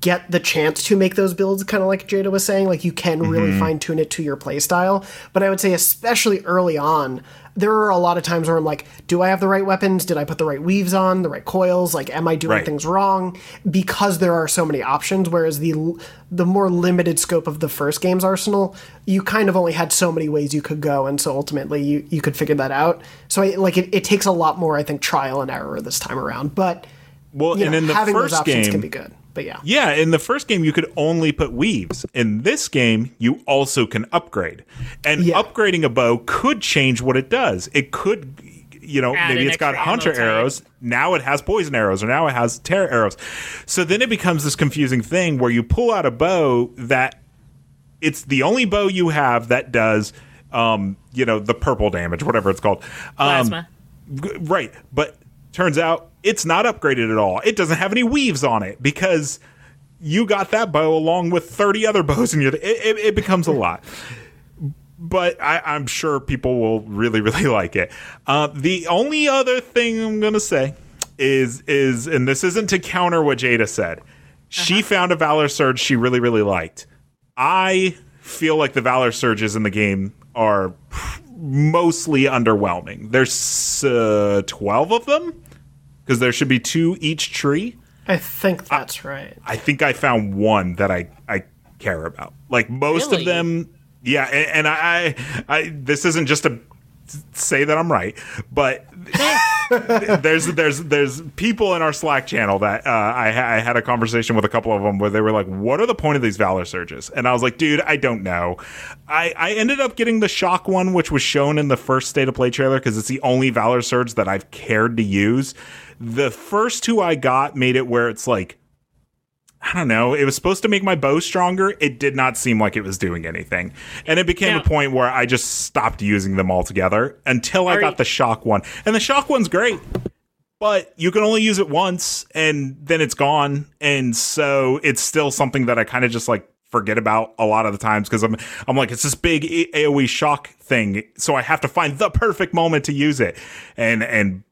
get the chance to make those builds kind of like jada was saying. Like you can really mm-hmm. fine tune it to your playstyle. But i would say especially early on there are a lot of times where I'm like, do I have the right weapons? Did I put the right weaves on, the right coils? Like, am I doing Right. things wrong? Because there are so many options. Whereas the the more limited scope of the first game's arsenal, you kind of only had so many ways you could go, and so ultimately you you could figure that out. So I, like it, it takes a lot more, I think, trial and error this time around. But Well, you and know, in the having those first options game, can be good. But yeah, Yeah, in the first game you could only put weaves. In this game, you also can upgrade. And Yeah. upgrading a bow could change what it does. It could you know, Add maybe it's got extra ammo hunter type. arrows. Now it has poison arrows, or now it has terror arrows. So then it becomes this confusing thing where you pull out a bow that it's the only bow you have that does, um, you know, the purple damage, whatever it's called. Um, Plasma. Right, but turns out it's not upgraded at all. It doesn't have any weaves on it because you got that bow along with 30 other bows in your it, it, it becomes a lot. But I, I'm sure people will really, really like it. Uh, the only other thing I'm gonna say is is and this isn't to counter what Jada said. She found a Valor Surge she really, really liked. I feel like the Valor Surges in the game are mostly underwhelming. There's uh, 12 of them because there should be two each tree. I think that's right. I think I found one that I I care about. Like most Really? of them, yeah. And, and I, I I this isn't just to say that I'm right, but there's there's there's people in our Slack channel that uh, I, I had a conversation with a couple of them where they were like, "What are the point of these Valor surges?" And I was like, "Dude, I don't know." I I ended up getting the shock one, which was shown in the first state of play trailer because it's the only Valor surge that I've cared to use. The first two I got made it where it's like I don't know. It was supposed to make my bow stronger. It did not seem like it was doing anything. And it became Now- a point where I just stopped using them altogether until I got you- the shock one. And the shock one's great. But you can only use it once and then it's gone. And so it's still something that I kind of just like forget about a lot of the times because I'm I'm like it's this big AoE shock thing, so I have to find the perfect moment to use it. And and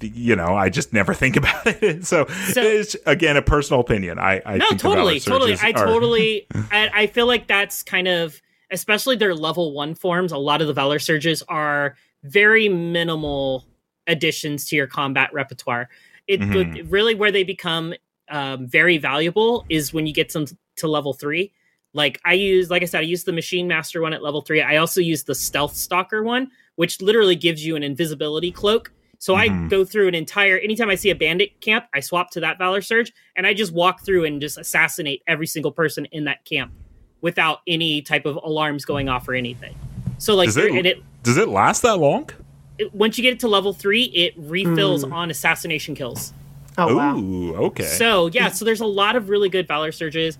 you know, I just never think about it. So, So- it's again a personal opinion. I, I no totally totally i are- totally I, I feel like that's kind of especially their level one forms a lot of the valor surges are very minimal additions to your combat repertoire it Mhm. but really where they become um, very valuable is when you get some to level three like i use like i said i use the machine master one at level three i also use the stealth stalker one which literally gives you an invisibility cloak so I Mhm. go through an entire anytime I see a bandit camp, I swap to that Valor Surge and I just walk through and just assassinate every single person in that camp without any type of alarms going off or anything. So like Does it- and it, Does it last that long? it once you get it to level 3, it refills Hmm. on assassination kills. Oh wow. Ooh, okay. So yeah, so there's a lot of really good Valor Surges,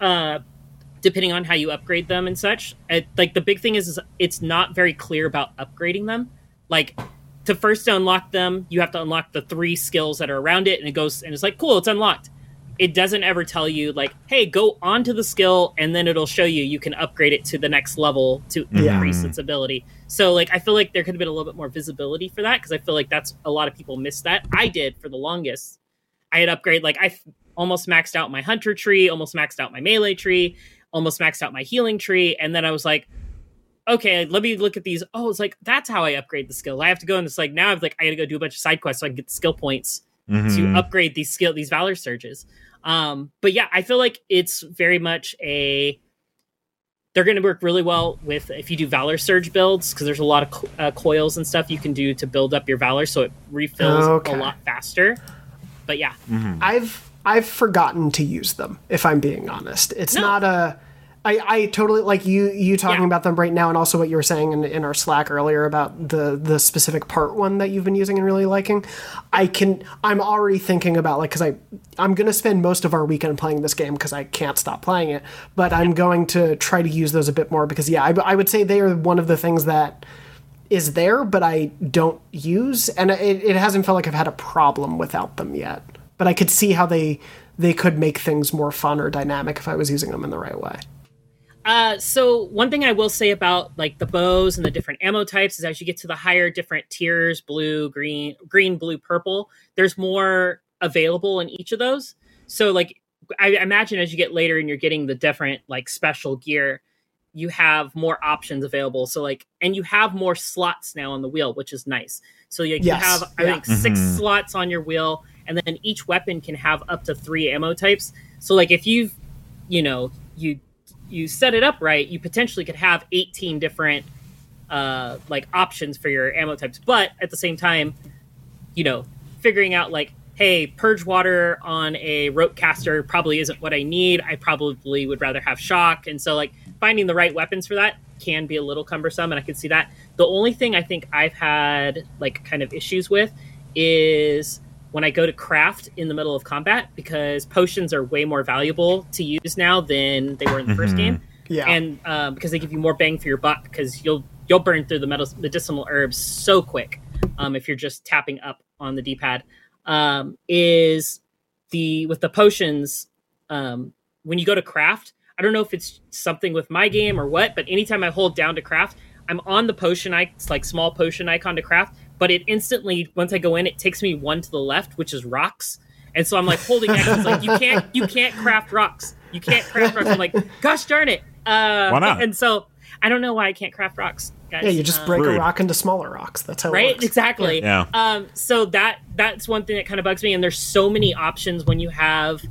uh, depending on how you upgrade them and such. It, like the big thing is, is it's not very clear about upgrading them. Like to first unlock them, you have to unlock the three skills that are around it, and it goes and it's like cool, it's unlocked. It doesn't ever tell you like, hey, go onto the skill, and then it'll show you you can upgrade it to the next level to Yeah. increase its ability. So like, I feel like there could have been a little bit more visibility for that because I feel like that's a lot of people missed that. I did for the longest. I had upgrade like I f- almost maxed out my hunter tree, almost maxed out my melee tree, almost maxed out my healing tree, and then I was like, okay, let me look at these. Oh, it's like that's how I upgrade the skill. I have to go and it's like now I'm like I got to go do a bunch of side quests so I can get the skill points Mhm. to upgrade these skill these valor surges. Um, but yeah, I feel like it's very much a they're going to work really well with if you do valor surge builds because there's a lot of co- uh, coils and stuff you can do to build up your valor so it refills Okay. a lot faster. But yeah, I've I've forgotten to use them. If I'm being honest, it's No. not a. I, I totally like you you talking Yeah. about them right now, and also what you were saying in, in our Slack earlier about the the specific part one that you've been using and really liking. I can I'm already thinking about like because I I'm gonna spend most of our weekend playing this game because I can't stop playing it, but I'm going to try to use those a bit more because yeah, I, I would say they are one of the things that is there, but I don't use, and it, it hasn't felt like I've had a problem without them yet. But I could see how they they could make things more fun or dynamic if I was using them in the right way. Uh, so one thing I will say about like the bows and the different ammo types is as you get to the higher different tiers, blue, green, green, blue, purple, there's more available in each of those. So like I imagine as you get later and you're getting the different like special gear, you have more options available. So like, and you have more slots now on the wheel, which is nice. So like, Yes, you have I yeah. think 6 Mhm. slots on your wheel, and then each weapon can have up to three ammo types. So like, if you've you know you you set it up right, you potentially could have eighteen different uh like options for your ammo types. But at the same time, you know, figuring out like, hey, purge water on a rope caster probably isn't what I need. I probably would rather have shock. And so like finding the right weapons for that can be a little cumbersome and I can see that. The only thing I think I've had like kind of issues with is when I go to craft in the middle of combat because potions are way more valuable to use now than they were in the first Mhm. game Yeah. and um, because they give you more bang for your buck because you'll you'll burn through the metal, medicinal herbs so quick um, if you're just tapping up on the d-pad um, is the with the potions um, when you go to craft i don't know if it's something with my game or what but anytime i hold down to craft i'm on the potion i it's like small potion icon to craft but it instantly once i go in it takes me one to the left which is rocks. And so i'm like holding X, it's like you can't you can't craft rocks. You can't craft rocks. I'm like gosh darn it. Uh, Why not? and so i don't know why i can't craft rocks guys. Yeah, you just Um, break a rock into smaller rocks. That's how it right? works. exactly. Yeah. um so that that's one thing that kind of bugs me and there's so many options when you have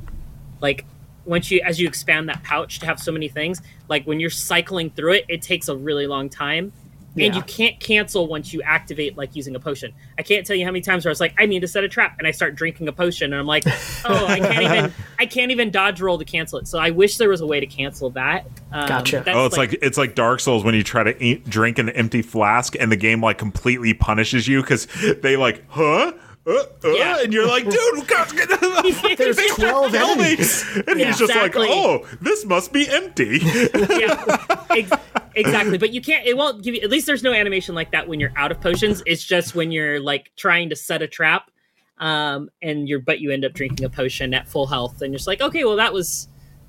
like once you as you expand that pouch to have so many things like when you're cycling through it it takes a really long time and you can't cancel once you activate like using a potion i can't tell you how many times where i was like i need to set a trap and i start drinking a potion and i'm like oh i can't even i can't even dodge roll to cancel it so i wish there was a way to cancel that um, Gotcha. that's, Oh, it's like, it's like Dark Souls when you try to eat, drink an empty flask and the game like completely punishes you because they like, huh? Uh, uh, Yeah. And you're like, dude, God, There's 12 kill me. enemies. And Yeah. he's just Exactly. like, oh, this must be empty. yeah, ex- exactly. But you can't. It won't give you. At least there's no animation like that when you're out of potions. It's just when you're like trying to set a trap, um, and you're but you end up drinking a potion at full health, and you're just like, okay, well that was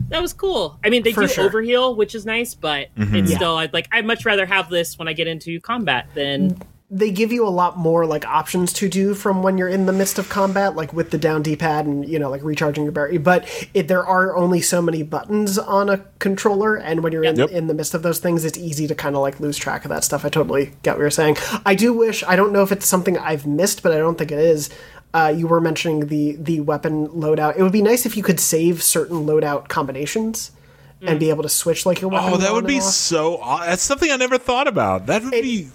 that was cool. I mean, they For do sure. overheal, which is nice, but it's Yeah. still I'd like I'd much rather have this when I get into combat than they give you a lot more like options to do from when you're in the midst of combat, like with the down D-pad and you know like recharging your battery. But it, there are only so many buttons on a controller, and when you're in, Yep. in the midst of those things, it's easy to kind of like lose track of that stuff. I totally get what you're saying. I do wish I don't know if it's something I've missed, but I don't think it is. Uh, you were mentioning the the weapon loadout. It would be nice if you could save certain loadout combinations. And be able to switch like your weapon. oh, that would be off. so. That's something I never thought about. That would be.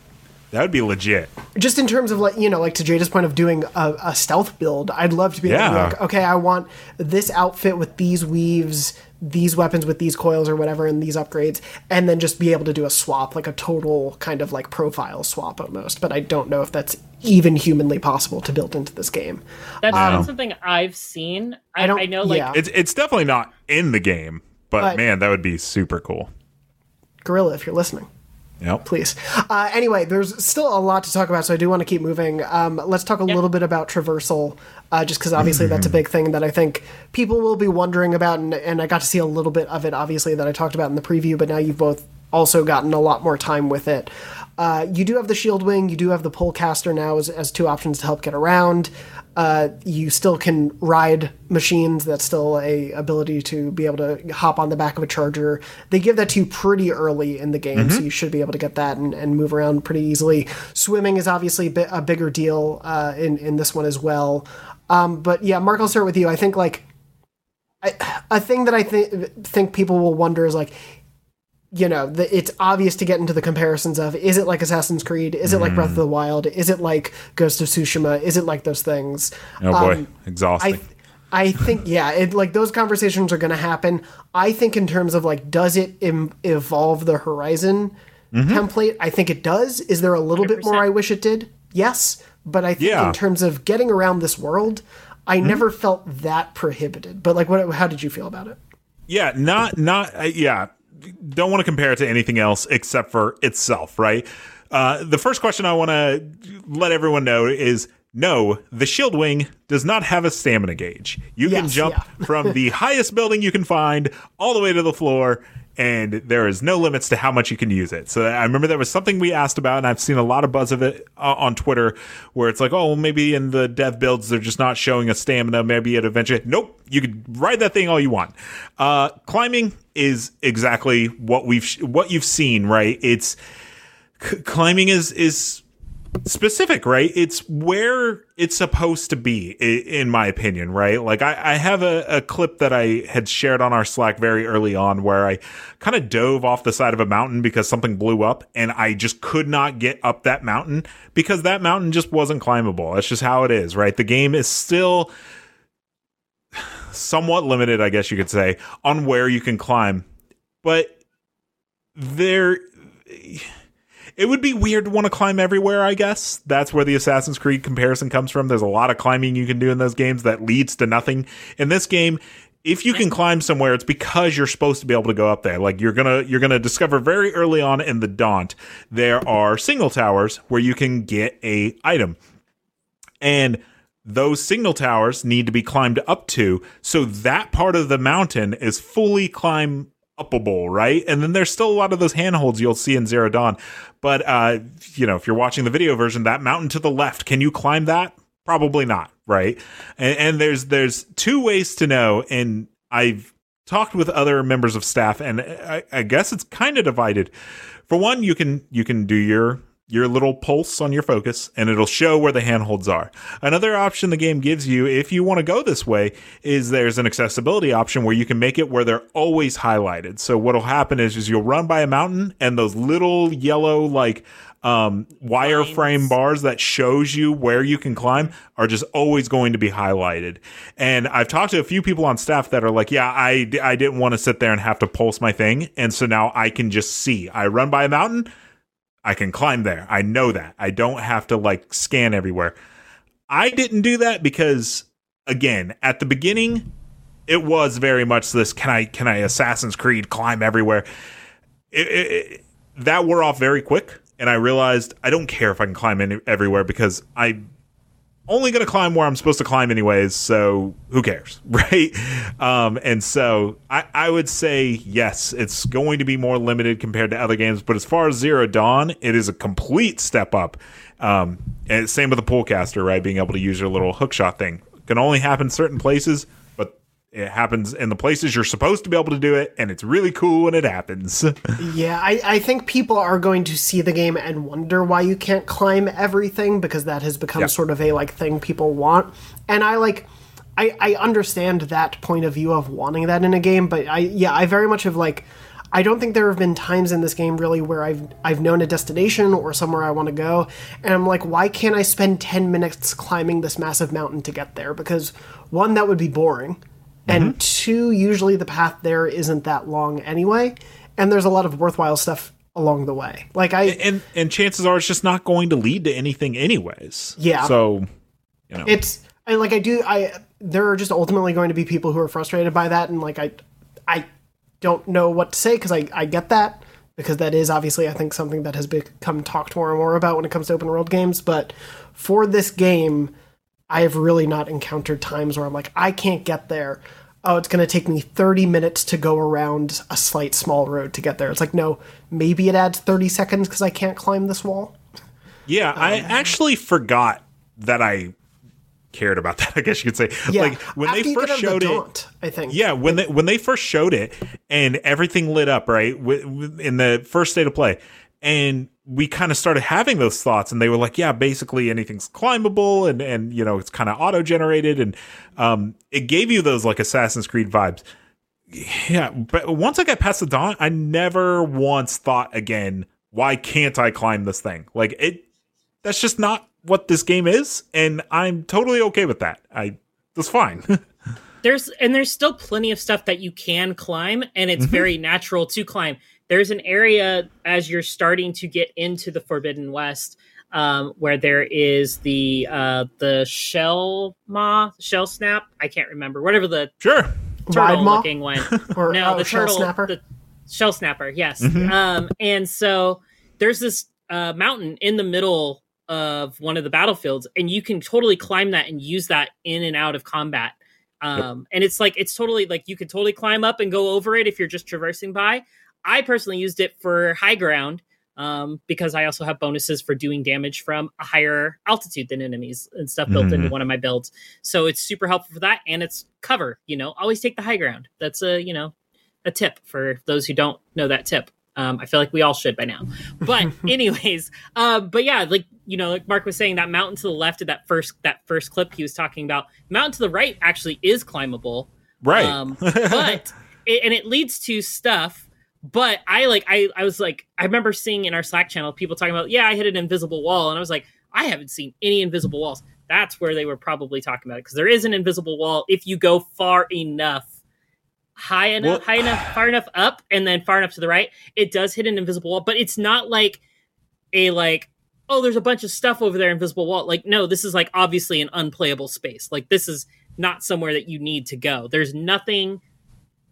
That would be legit. just in terms of like you know like to Jada's point of doing a, a stealth build, I'd love to be able to be Yeah. like, okay, I want this outfit with these weaves, these weapons with these coils or whatever, and these upgrades, and then just be able to do a swap, like a total kind of like profile swap almost. But I don't know if that's even humanly possible to build into this game. that's not something I've seen. I, I don't- I know like yeah. It's it's definitely not in the game, but, But- man, that would be super cool. Guerrilla, if you're listening. Yep. please. Uh, anyway, there's still a lot to talk about, so I do want to keep moving. Um, let's talk a little bit about traversal, uh, just because obviously that's a big thing that I think people will be wondering about, and, and I got to see a little bit of it, obviously, that I talked about in the preview, but now you've both also gotten a lot more time with it. Uh, you do have the shield wing, you do have the Pullcaster now as, as two options to help get around. Uh, you still can ride machines. That's still a ability to be able to hop on the back of a charger. They give that to you pretty early in the game, so you should be able to get that and, and move around pretty easily. Swimming is obviously a, bit, a bigger deal uh, in in this one as well. Um, but yeah, Mark, I'll start with you. I think like I, a thing that I think think people will wonder is like you know, the, it's obvious to get into the comparisons of is it like Assassin's Creed? Is it like Breath of the Wild? Is it like Ghost of Tsushima? Is it like those things? Oh boy, Um, exhausting. I I think yeah, it like those conversations are going to happen. I think in terms of like does it Im- evolve the Horizon Mm-hmm. template? I think it does. Is there a little bit more I wish it did? Yes, but I think Yeah. Mm-hmm. in terms of getting around this world, I never felt that prohibited. But like what how did you feel about it? yeah, not not uh, yeah. Don't want to compare it to anything else except for itself, right? Uh, the first question I want to let everyone know is no, the shield wing does not have a stamina gauge. You can jump yeah. from the highest building you can find all the way to the floor, and there is no limits to how much you can use it. So I remember there was something we asked about, and I've seen a lot of buzz of it uh, on Twitter, where it's like, oh, well, maybe in the dev builds they're just not showing a stamina. Maybe at adventure, nope, you could ride that thing all you want. Uh, climbing is exactly what we've what you've seen, right? It's c- climbing is is specific, right? It's where it's supposed to be, in my opinion, right? Like I, I have a, a, clip that I had shared on our Slack very early on where I kind of dove off the side of a mountain because something blew up and I just could not get up that mountain because that mountain just wasn't climbable. That's just how it is, right? The game is still somewhat limited, I guess you could say, on where you can climb. But there it would be weird to want to climb everywhere, I guess. That's where the Assassin's Creed comparison comes from. There's a lot of climbing you can do in those games that leads to nothing. In this game, if you can climb somewhere, it's because you're supposed to be able to go up there. Like you're gonna you're gonna discover very early on in the Daunt, there are single towers where you can get a item. And those signal towers need to be climbed up to. So that part of the mountain is fully climb upable, right? And then there's still a lot of those handholds you'll see in Zero Dawn. But uh, you know, if you're watching the video version, that mountain to the left, can you climb that? Probably not, right? And, and there's there's two ways to know, and I've talked with other members of staff, and I, I guess it's kind of divided. For one, you can you can do your your little pulse on your focus and it'll show where the handholds are. Another option the game gives you if you want to go this way is there's an accessibility option where you can make it where they're always highlighted. So what'll happen is, is you'll run by a mountain and those little yellow like um, wireframe bars that shows you where you can climb are just always going to be highlighted. And I've talked to a few people on staff that are like, yeah, I, I didn't want to sit there and have to pulse my thing. And so now I can just see. I run by a mountain I can climb there. I know that. I don't have to like scan everywhere. I didn't do that because again, at the beginning it was very much this can I can I Assassin's Creed climb everywhere. It, it, it, that wore off very quick and I realized I don't care if I can climb any, everywhere because I only going to climb where I'm supposed to climb anyways, so who cares, right? Um, and so I, I would say yes, it's going to be more limited compared to other games, but as far as Zero Dawn, it is a complete step up. Um, and same with the Pullcaster, right? Being able to use your little hookshot thing can only happen certain places. It happens in the places you're supposed to be able to do it, and it's really cool when it happens. yeah, I, I think people are going to see the game and wonder why you can't climb everything because that has become yep. sort of a like thing people want. And I like I, I understand that point of view of wanting that in a game, but I yeah, I very much have like I don't think there have been times in this game really where I've I've known a destination or somewhere I want to go, and I'm like, why can't I spend ten minutes climbing this massive mountain to get there? Because one, that would be boring and mm-hmm. two usually the path there isn't that long anyway and there's a lot of worthwhile stuff along the way like i and and chances are it's just not going to lead to anything anyways yeah so you know it's I, like i do i there are just ultimately going to be people who are frustrated by that and like i i don't know what to say because i i get that because that is obviously i think something that has become talked more and more about when it comes to open world games but for this game I have really not encountered times where I'm like, I can't get there. Oh, it's going to take me 30 minutes to go around a slight small road to get there. It's like, no, maybe it adds 30 seconds because I can't climb this wall. Yeah, um, I actually forgot that I cared about that. I guess you could say. Yeah, like when they first showed the daunt, it, I think. Yeah, when they when they first showed it and everything lit up right in the first state of play, and we kind of started having those thoughts and they were like yeah basically anything's climbable and and you know it's kind of auto generated and um it gave you those like assassin's creed vibes. Yeah but once i got past the Daunt i never once thought again why can't i climb this thing? Like it that's just not what this game is and i'm totally okay with that. I that's fine. There's and there's still plenty of stuff that you can climb and it's mm-hmm. very natural to climb there's an area as you're starting to get into the Forbidden West um, where there is the uh, the shell maw, shell snap. I can't remember whatever the sure turtle looking one. or, no, oh, the shell turtle, snapper. The shell snapper. Yes. Mm-hmm. Um, and so there's this uh, mountain in the middle of one of the battlefields, and you can totally climb that and use that in and out of combat. Um, yep. and it's like it's totally like you could totally climb up and go over it if you're just traversing by. I personally used it for high ground um, because I also have bonuses for doing damage from a higher altitude than enemies and stuff built mm-hmm. into one of my builds. So it's super helpful for that, and it's cover. You know, always take the high ground. That's a you know a tip for those who don't know that tip. Um, I feel like we all should by now. But anyways, uh, but yeah, like you know, like Mark was saying, that mountain to the left of that first that first clip he was talking about, mountain to the right actually is climbable, right? Um, but it, and it leads to stuff. But I like I I was like I remember seeing in our Slack channel people talking about yeah I hit an invisible wall and I was like I haven't seen any invisible walls. That's where they were probably talking about it because there is an invisible wall if you go far enough high enough, well, high enough, far enough up, and then far enough to the right, it does hit an invisible wall. But it's not like a like, oh, there's a bunch of stuff over there, invisible wall. Like, no, this is like obviously an unplayable space. Like, this is not somewhere that you need to go. There's nothing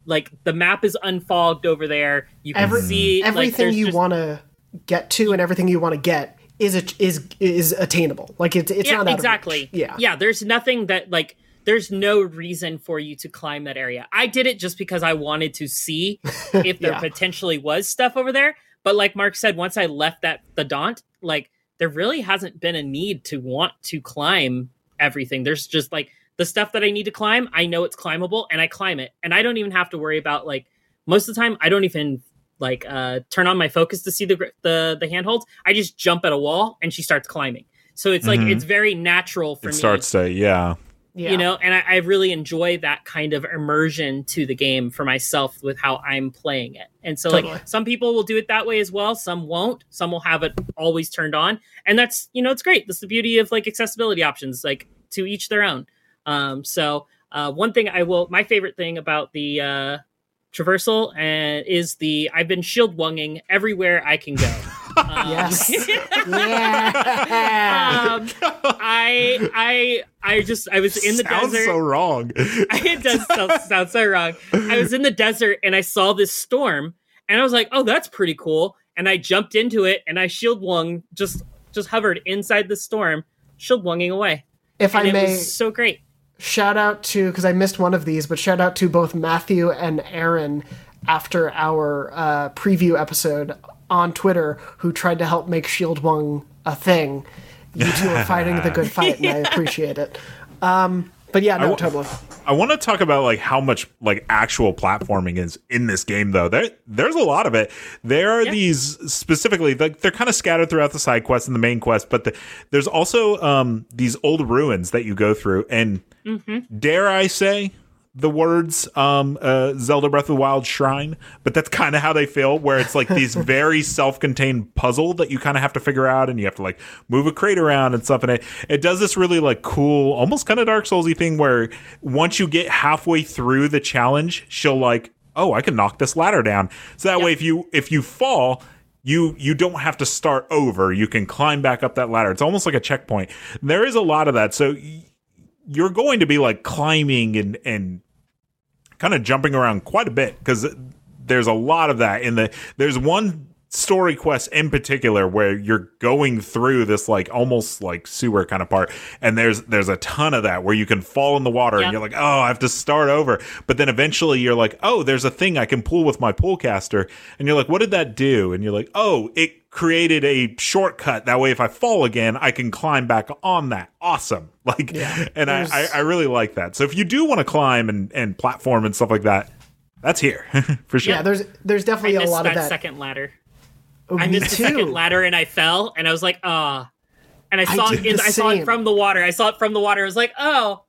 like the map is unfogged over there. You can Every, see everything like, you just... want to get to and everything you want to get is a, is is attainable. Like it's it's yeah, not exactly. Yeah, yeah. There's nothing that like there's no reason for you to climb that area. I did it just because I wanted to see if there yeah. potentially was stuff over there. But like Mark said, once I left that the daunt, like there really hasn't been a need to want to climb everything. There's just like the stuff that I need to climb, I know it's climbable and I climb it. And I don't even have to worry about like most of the time I don't even like uh turn on my focus to see the the the handholds. I just jump at a wall and she starts climbing. So it's mm-hmm. like it's very natural for it me. Starts to yeah. Yeah. You know, and I, I, really enjoy that kind of immersion to the game for myself with how I'm playing it. And so, totally. like, some people will do it that way as well. Some won't. Some will have it always turned on, and that's you know, it's great. That's the beauty of like accessibility options. Like to each their own. Um, so, uh, one thing I will, my favorite thing about the uh, traversal and uh, is the I've been shield wunging everywhere I can go. Um, yes. yeah. Um, I I I just I was in the Sounds desert. so wrong. it does sound, sound so wrong. I was in the desert and I saw this storm and I was like, oh, that's pretty cool. And I jumped into it and I shield wung just just hovered inside the storm, shield wunging away. If and I may, so great. Shout out to because I missed one of these, but shout out to both Matthew and Aaron after our uh, preview episode on Twitter who tried to help make Shield Wung a thing. You two are fighting the good fight, and yeah. I appreciate it. Um, but yeah, no, I w- totally. I want to talk about like how much like actual platforming is in this game, though. There, there's a lot of it. There are yeah. these specifically, like they're kind of scattered throughout the side quests and the main quest, but the, there's also um, these old ruins that you go through, and mm-hmm. dare I say, the words um, uh, Zelda Breath of the Wild shrine, but that's kind of how they feel, where it's like these very self-contained puzzle that you kind of have to figure out, and you have to like move a crate around and stuff. And it it does this really like cool, almost kind of Dark Soulsy thing, where once you get halfway through the challenge, she'll like, oh, I can knock this ladder down. So that yep. way, if you if you fall, you you don't have to start over. You can climb back up that ladder. It's almost like a checkpoint. There is a lot of that. So you're going to be like climbing and and kind of jumping around quite a bit because there's a lot of that in the there's one story quests in particular where you're going through this like almost like sewer kind of part and there's there's a ton of that where you can fall in the water and you're like oh i have to start over. But then eventually you're like oh there's a thing i can pull with my pull caster. And you're like what did that do? And you're like oh it created a shortcut. That way if i fall again i can climb back on that. Awesome. Like yeah, and I, I, I really like that. So if you do want to climb and and platform and stuff like that that's here for sure. yeah there's there's definitely a lot of that. second ladder Oh, I missed too. the second ladder and I fell and I was like, ah. And I saw I it. In, I saw it from the water. I saw it from the water. I was like, oh,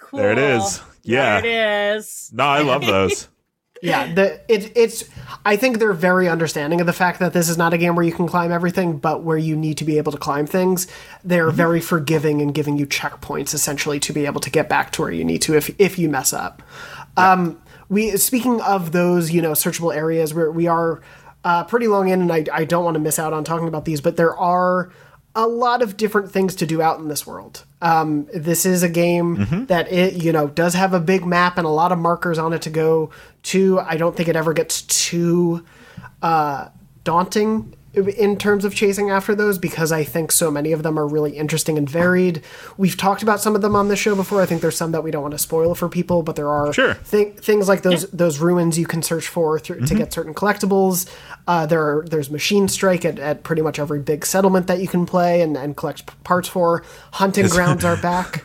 cool. There it is. Yeah, there it is. No, I love those. yeah, the it, it's. I think they're very understanding of the fact that this is not a game where you can climb everything, but where you need to be able to climb things. They're mm-hmm. very forgiving and giving you checkpoints essentially to be able to get back to where you need to if if you mess up. Yeah. Um, we speaking of those, you know, searchable areas where we are uh, pretty long in, and I, I don't want to miss out on talking about these, but there are a lot of different things to do out in this world. Um, this is a game mm-hmm. that it you know does have a big map and a lot of markers on it to go to. I don't think it ever gets too uh, daunting in terms of chasing after those because I think so many of them are really interesting and varied. We've talked about some of them on the show before. I think there's some that we don't want to spoil for people, but there are sure. th- things like those yeah. those ruins you can search for th- mm-hmm. to get certain collectibles. Uh, there are, there's machine strike at, at pretty much every big settlement that you can play and, and collect parts for. Hunting grounds are back.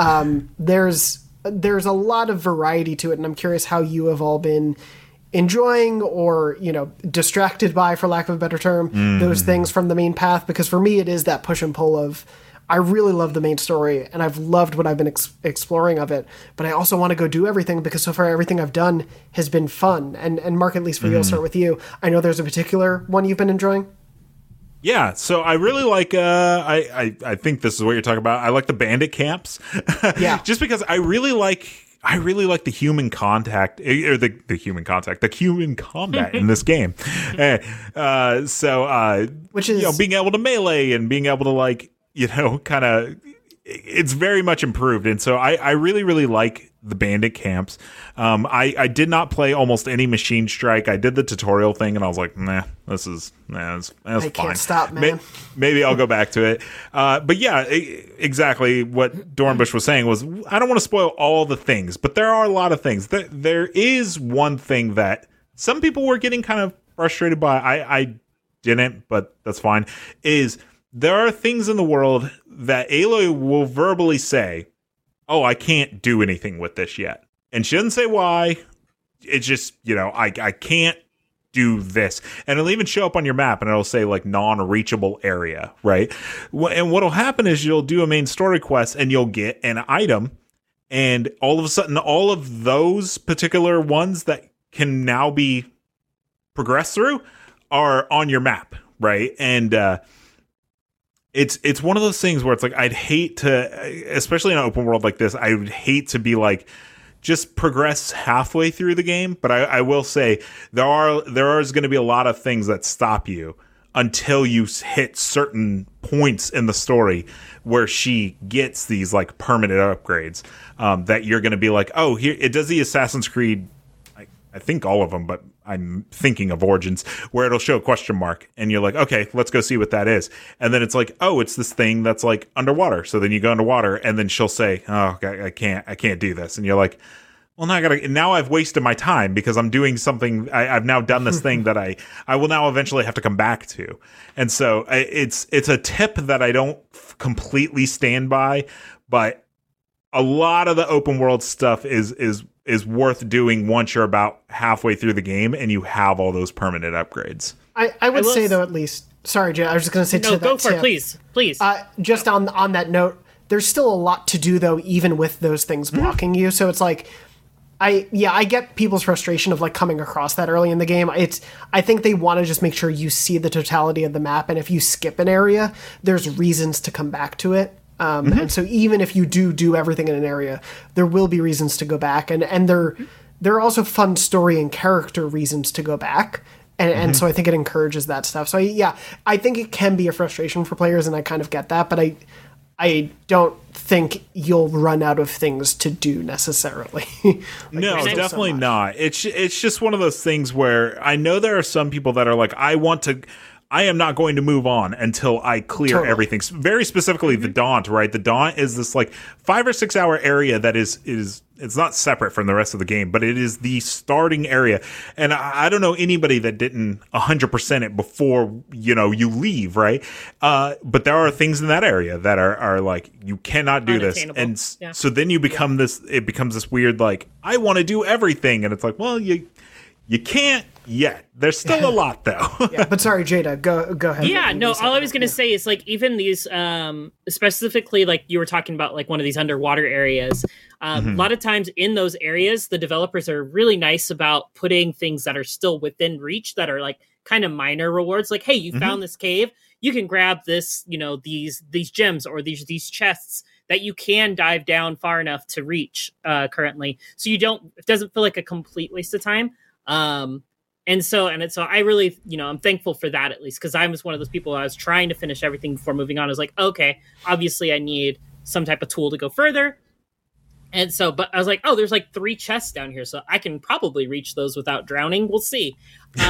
Um, there's there's a lot of variety to it, and I'm curious how you have all been enjoying or you know distracted by for lack of a better term those things from the main path because for me it is that push and pull of i really love the main story and i've loved what i've been ex- exploring of it but i also want to go do everything because so far everything i've done has been fun and and mark at least for you i'll start with you i know there's a particular one you've been enjoying Yeah, so I really like. Uh, I, I I think this is what you're talking about. I like the bandit camps. Yeah. just because I really like. I really like the human contact eh, or the the human contact, the human combat in this game. Eh, uh, so, uh, Which you know, is- being able to melee and being able to like you know kind of it's very much improved. And so I, I really really like the bandit camps. Um I, I did not play almost any machine strike. I did the tutorial thing and i was like nah this is nah, that's, that's I can't fine. stop, man. maybe i'll go back to it. Uh but yeah e- exactly what dornbush was saying was i don't want to spoil all the things but there are a lot of things. There, there is one thing that some people were getting kind of frustrated by. I i didn't, but that's fine, is there are things in the world that Aloy will verbally say, Oh, I can't do anything with this yet. And she doesn't say why. It's just, you know, I, I can't do this. And it'll even show up on your map and it'll say like non reachable area, right? And what'll happen is you'll do a main story quest and you'll get an item. And all of a sudden, all of those particular ones that can now be progressed through are on your map, right? And uh, it's it's one of those things where it's like I'd hate to, especially in an open world like this, I would hate to be like just progress halfway through the game. But I, I will say there are there is going to be a lot of things that stop you until you hit certain points in the story where she gets these like permanent upgrades um, that you're going to be like, oh, here it does the Assassin's Creed I, I think all of them, but I'm thinking of Origins, where it'll show a question mark, and you're like, okay, let's go see what that is. And then it's like, oh, it's this thing that's like underwater. So then you go underwater, and then she'll say, oh, I, I can't, I can't do this, and you're like, well, now I gotta. Now I've wasted my time because I'm doing something. I, I've now done this thing that I, I will now eventually have to come back to, and so I, it's it's a tip that I don't completely stand by, but a lot of the open world stuff is is is worth doing once you're about halfway through the game and you have all those permanent upgrades. I, I would will say s- though at least sorry Jay, I was just gonna say No, to go that for it, please, please. Uh, just on on that note, there's still a lot to do though, even with those things blocking you. So it's like, I yeah, I get people's frustration of like coming across that early in the game. It's I think they want to just make sure you see the totality of the map, and if you skip an area, there's reasons to come back to it. Um, And so even if you do do everything in an area, there will be reasons to go back, and and there there are also fun story and character reasons to go back. And, and so I think it encourages that stuff. So yeah, I think it can be a frustration for players, and I kind of get that. But I, I don't think you'll run out of things to do necessarily. Like, No, still so definitely not. It's it's just one of those things where I know there are some people that are like, I want to. I am not going to move on until I clear Totally. everything. Very specifically, the Daunt. Right, the Daunt is this like five or six hour area that is is it's not separate from the rest of the game, but it is the starting area. And I, I don't know anybody that didn't hundred percent it before you know you leave. Right, uh, but there are things in that area that are are like you cannot do this, and Yeah. so then you become this it becomes this weird like i want to do everything and it's like well you you can't yet. There's still a lot though. Yeah, but sorry, Jada, go go ahead. yeah no all i was gonna say is like even these um specifically like you were talking about like one of these underwater areas. Um, a lot of times in those areas the developers are really nice about putting things that are still within reach that are like kind of minor rewards. Like hey you found this cave. You can grab this you know these these gems or these these chests that you can dive down far enough to reach uh currently. So you don't it doesn't feel like a complete waste of time um and so and it, so i really you know i'm thankful for that at least because i was one of those people i was trying to finish everything before moving on i was like okay obviously i need some type of tool to go further and so but i was like oh there's like three chests down here so i can probably reach those without drowning we'll see um,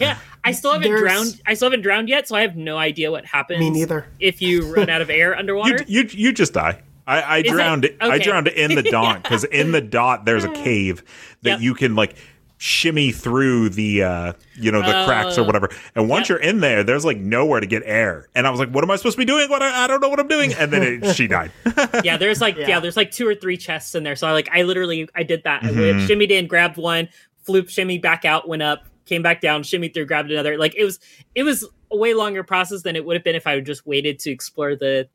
yeah, I still haven't There's- drowned. I still haven't drowned yet, so I have no idea what happens. Me neither. If you run out of air underwater, you, you you just die i i it? drowned i Okay. drowned in the Daunt because in the Daunt there's a cave that Yep. you can like shimmy through the uh you know the cracks or Oh. whatever and once Yep. you're in there there's like nowhere to get air and i was like what am i supposed to be doing what i, I don't know what i'm doing and then it, she died yeah, there's like yeah. Yeah. there's like two or three chests in there. So I like I literally I did that. I Mm-hmm. went, shimmied in, grabbed one, floop, shimmy back out, went up, came back down, shimmy through, grabbed another. Like it was it was a way longer process than it would have been if I would just waited to explore the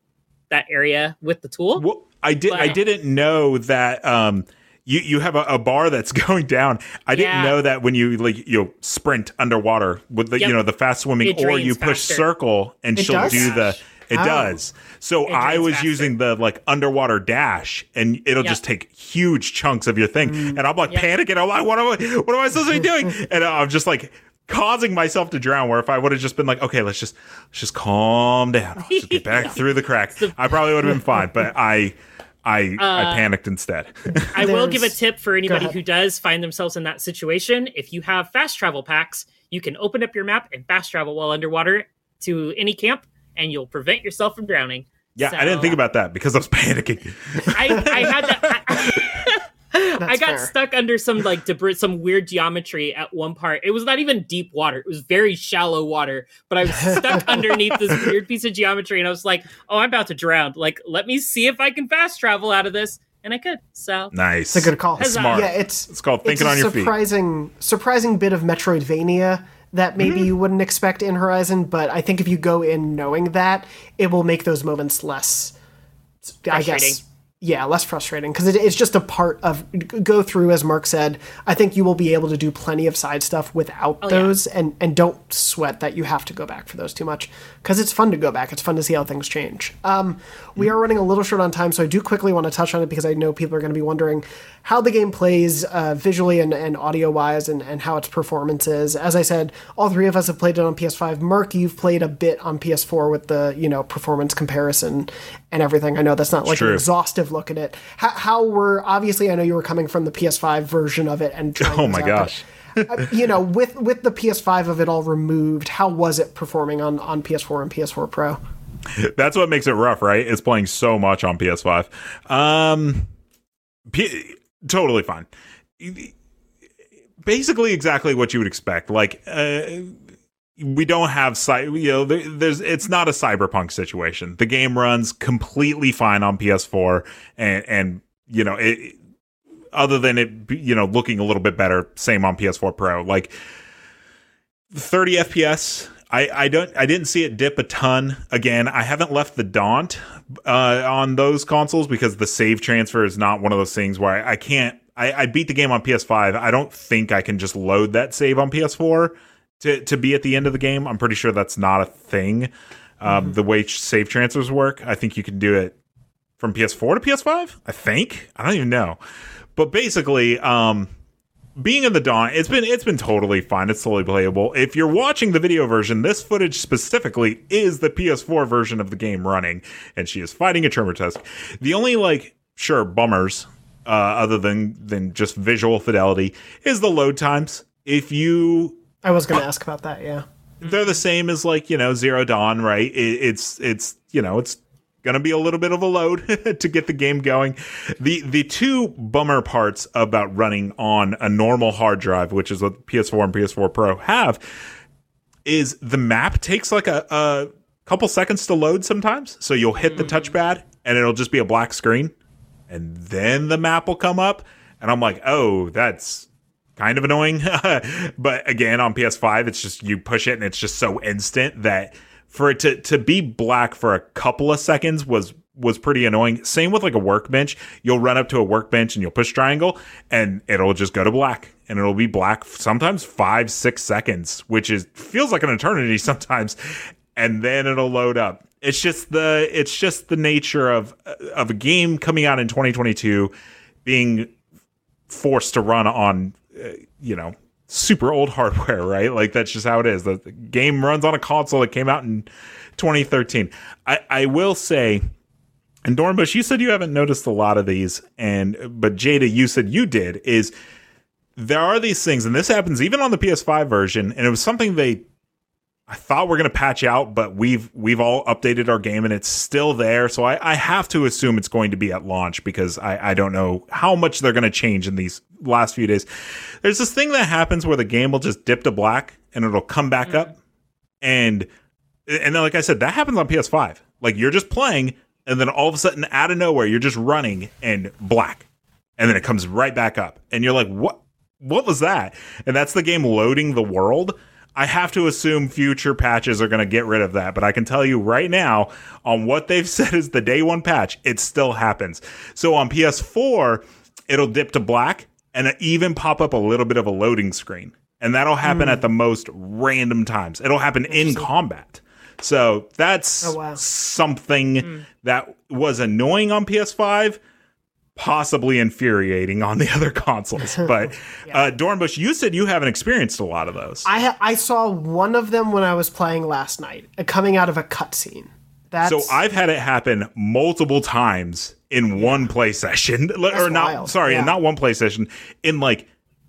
that area with the tool. Well, I did. I didn't know that. Um, you you have a, a bar that's going down. I didn't Yeah. know that when you like you sprint underwater with the Yep. you know the fast swimming, It or you push faster. circle and It she'll does? do the. It Oh. does. So It I was faster. using the like underwater dash, and it'll Yep. just take huge chunks of your thing, Mm. and I'm like Yep. panicking. I'm like, what am I? What am I supposed to be doing? and I'm just like causing myself to drown. Where if I would have just been like, okay, let's just let's just calm down, Let's just get back through the crack, I probably would have been fine. But I. I, I uh, panicked instead. I will give a tip for anybody who does find themselves in that situation. If you have fast travel packs, you can open up your map and fast travel while underwater to any camp, and you'll prevent yourself from drowning. Yeah, I didn't think about that because I was panicking. I, I had that. I, I got fair. stuck under some like debris, some weird geometry at one part. It was not even deep water; it was very shallow water. But I was stuck underneath this weird piece of geometry, and I was like, "Oh, I'm about to drown! Like, let me see if I can fast travel out of this." And I could. So Nice. It's a good call. Huzzah. Smart. Yeah, it's It's called thinking it's a on your feet. surprising, surprising bit of Metroidvania that maybe Mm-hmm. you wouldn't expect in Horizon. But I think if you go in knowing that, it will make those moments less. I guess. Yeah, less frustrating because it, it's just a part of go through. As Mark said, I think you will be able to do plenty of side stuff without Oh, yeah. those, and and don't sweat that you have to go back for those too much because it's fun to go back. It's fun to see how things change. Um, we are running a little short on time, so I do quickly want to touch on it because I know people are going to be wondering how the game plays uh, visually and, and audio wise and, and how its performance is. As I said, all three of us have played it on PS5. Mark, you've played a bit on PS4 with the you know performance comparison and everything. I know that's not like an exhaustive look at it. How, how were obviously I know you were coming from the PS5 version of it and trying Oh my out, gosh. but, uh, you know with with the PS5 of it all removed, how was it performing on on PS4 and PS4 Pro? That's what makes it rough, right? It's playing so much on PS5. Um, P- totally fine. Basically, exactly what you would expect. Like, uh, we don't have you know there, there's it's not a cyberpunk situation the game runs completely fine on ps4 and and you know it other than it you know looking a little bit better same on ps4 pro like 30 fps I, I don't I didn't see it dip a ton. Again, I haven't left the Daunt uh, on those consoles because the save transfer is not one of those things where I, I can't. I, I beat the game on PS5. I don't think I can just load that save on PS4 to to be at the end of the game. I'm pretty sure that's not a thing. Um, The way save transfers work, I think you can do it from PS4 to PS5. I think I don't even know, but basically, um, being in the Daunt, it's been it's been totally fine. It's totally playable. If you're watching the video version, this footage specifically is the PS4 version of the game running, and she is fighting a tremor Tremortusk. The only like sure bummers, uh, other than than just visual fidelity, is the load times. If you I was going to ask about that. Yeah. they're the same as like you know zero dawn right it, it's it's you know it's gonna be a little bit of a load to get the game going the the two bummer parts about running on a normal hard drive which is what ps4 and ps4 pro have is the map takes like a, a couple seconds to load sometimes so you'll hit the mm-hmm. touchpad and it'll just be a black screen and then the map will come up and i'm like oh that's kind of annoying. but again, on PS5, it's just you push it and it's just so instant that for it to to be black for a couple of seconds was was pretty annoying. Same with like a workbench. You'll run up to a workbench and you'll push triangle and it'll just go to black and it'll be black sometimes 5 6 seconds, which is feels like an eternity sometimes. And then it'll load up. It's just the it's just the nature of of a game coming out in 2022 being forced to run on Uh, you know super old hardware right like that's just how it is the, the game runs on a console that came out in 2013 i i will say and Dornbush, you said you haven't noticed a lot of these, and but Jada, you said you did. Is there are these things, and this happens even on the PS5 version, and it was something they I thought we're gonna patch out, but we've we've all updated our game and it's still there. So I, I have to assume it's going to be at launch because I, I don't know how much they're gonna change in these last few days. There's this thing that happens where the game will just dip to black and it'll come back mm-hmm. up. And and then like I said, that happens on PS5. Like you're just playing, and then all of a sudden out of nowhere, you're just running and black. And then it comes right back up. And you're like, what what was that? And that's the game loading the world. I have to assume future patches are going to get rid of that, but I can tell you right now on what they've said is the day one patch, it still happens. So on PS4, it'll dip to black and even pop up a little bit of a loading screen. And that'll happen Hmm. at the most random times. It'll happen in combat. So that's Oh, wow. something that was annoying on PS5 possibly infuriating on the other consoles. But uh, Dornbush, you said you haven't experienced a lot of those. I ha- I saw one of them when I was playing last night, uh, coming out of a cutscene. That's so I've had it happen multiple times in one play session, or not. wild. Sorry, Yeah. in not one play session, in like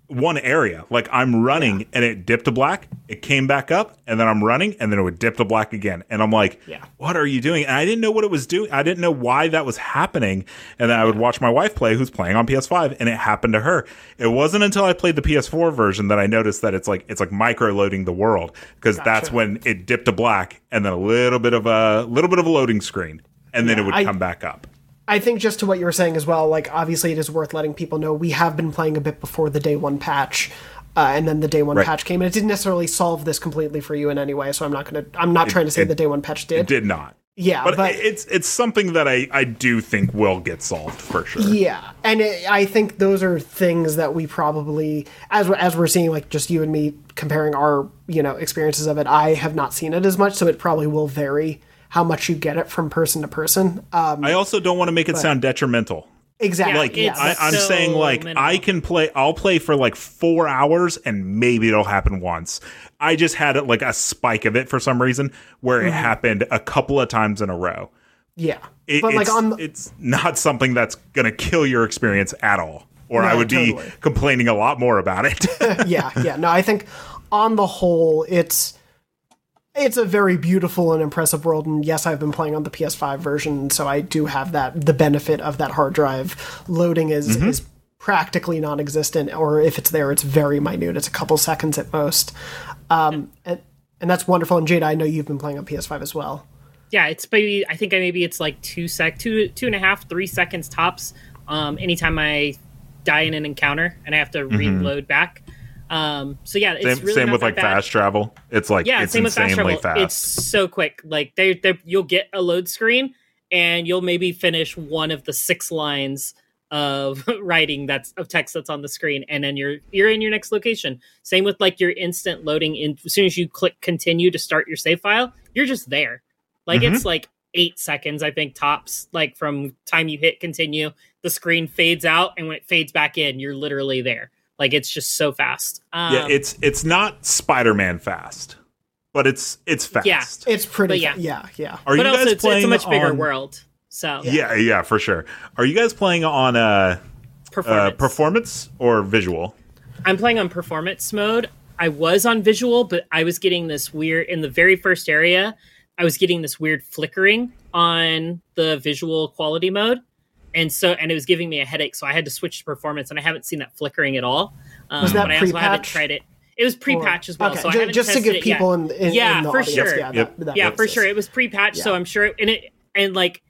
one area. Like I'm running and it dipped to black, it came back up, and then I'm running and then it would dip to black again. And I'm like, Yeah. what are you doing? And I didn't know what it was doing. I didn't know why that was happening. And then I would watch my wife play, who's playing on PS5, and it happened to her. It wasn't until I played the PS4 version that I noticed that it's like it's like micro loading the world because that's when it dipped to black and then a little bit of a little bit of a loading screen, and then it would I- come back up. I think just to what you were saying as well, like obviously it is worth letting people know we have been playing a bit before the day one patch. Uh, and then the day one Right. patch came, and it didn't necessarily solve this completely for you in any way. So I'm not gonna, I'm not trying to say it- the day one patch did. Did not. Yeah, but, but- it's it's something that I I do think will get solved for sure. Yeah, and it, I think those are things that we probably, as as we're seeing, like just you and me comparing our you know experiences of it. I have not seen it as much, so it probably will vary how much you get it from person to person. Um, I also don't want to make it sound detrimental. exactly. like yeah, I, I'm so saying like minimal. I can play I'll play for like four hours and maybe it'll happen once. I just had it like a spike of it for some reason where Mm-hmm. it happened a couple of times in a row. yeah. It, but like it's, on the, it's not something that's gonna kill your experience at all. Or I No, would be complaining a lot more about it. yeah, yeah. No, I think on the whole, it's it's a very beautiful and impressive world. And yes, I've been playing on the PS5 version, so I do have that the benefit of that hard drive loading is Mm-hmm. is practically non-existent, or if it's there, it's very minute. It's a couple seconds at most, um, and and that's wonderful. And Jada, I know you've been playing on PS5 as well. yeah, it's maybe I think I maybe it's like two sec, two two and a half, three seconds tops. Um, anytime I die in an encounter and I have to reload back. Um, so yeah, it's Mm-hmm. same really same with like bad. fast travel. It's like Yeah, it's same with fast insanely travel. fast. It's so quick. Like they, they, you'll get a load screen, and you'll maybe finish one of the six lines of writing that's of text that's on the screen, and then you're you're in your next location. Same with like your instant loading. In as soon as you click continue to start your save file, you're just there. Like Mhm. it's like eight seconds, I think tops. Like from time you hit continue, the screen fades out, and when it fades back in, you're literally there. Like it's just so fast. Um, yeah, it's it's not Spider-Man fast, but it's it's fast. Yeah. It's pretty. But yeah. yeah, yeah. Are but you also guys it's, playing it's a much bigger on- world. So Yeah, yeah, for sure. Are you guys playing on uh, uh performance. performance or visual? I'm playing on performance mode. I was on visual, but I was getting this weird in the very first area. I was getting this weird flickering on the visual quality mode, and so and it was giving me a headache. So I had to switch to performance, and I haven't seen that flickering at all. Um, Was that but I also haven't pre-patch? tried it. It was pre-patch as well, okay, so I haven't just to tested give it people in, in, Yeah, in the for audience, sure. Yeah, Yep. that, that yeah, for sense. sure. It was pre-patched, so I'm sure. And it and like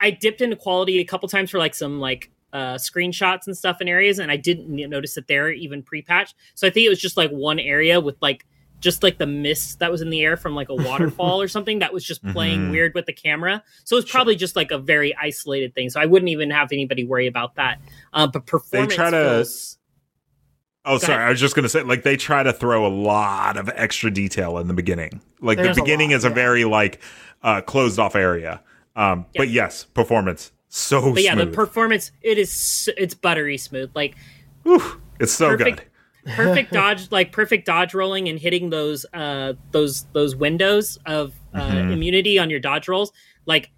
I dipped into quality a couple times for like some like uh screenshots and stuff in areas, and I didn't notice that they're even pre-patched. So I think it was just like one area with like just like the mist that was in the air from like a waterfall or something that was just playing Mhm. weird with the camera. So it was probably just like a very isolated thing. So I wouldn't even have anybody worry about that. Uh, but performance. They try to- feels- Oh, sorry. ahead. I was just gonna say, like, they try to throw a lot of extra detail in the beginning. Like, There's the a beginning lot, is a yeah. very like uh, closed off area. Um, but yes, performance so but yeah, smooth. the performance it is it's buttery smooth. Like Whew, it's so perfect good. Perfect dodge like perfect dodge rolling and hitting those uh those those windows of uh, Mhm. immunity on your dodge rolls. Like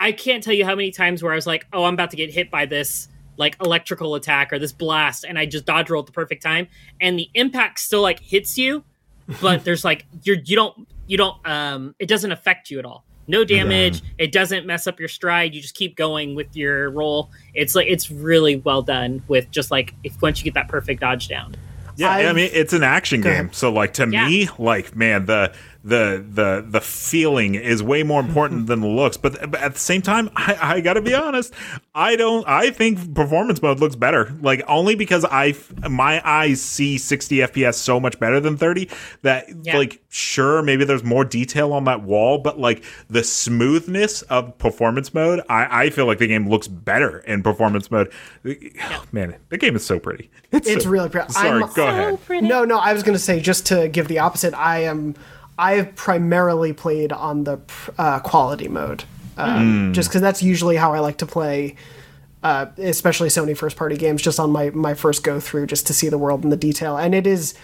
i can't tell you how many times where i was like oh i'm about to get hit by this like electrical attack or this blast and i just dodge roll at the perfect time. And the impact still like hits you but there's like you're you don't you don't um it doesn't affect you at all. No damage. It doesn't mess up your stride. You just keep going with your roll. It's like it's really well done with just like if once you get that perfect dodge down Yeah, i I've- mean, it's an action game. So, like, to Yeah. me, like, man, the the the the feeling is way more important than the looks. But, but at the same time, I, I got to be honest. I don't. I think performance mode looks better. Like only because I my eyes see 60 FPS so much better than 30 that Yeah. like sure maybe there's more detail on that wall, but like the smoothness of performance mode, I I feel like the game looks better in performance mode. Man, the game is so pretty. It's so- really pretty. Sorry, I'm- go ahead. No, no, I was going to say just to give the opposite. I am. I have primarily played on the uh, quality mode, um, just because that's usually how I like to play, uh, especially Sony first party games. Just on my my first go through, just to see the world and the detail. And it is,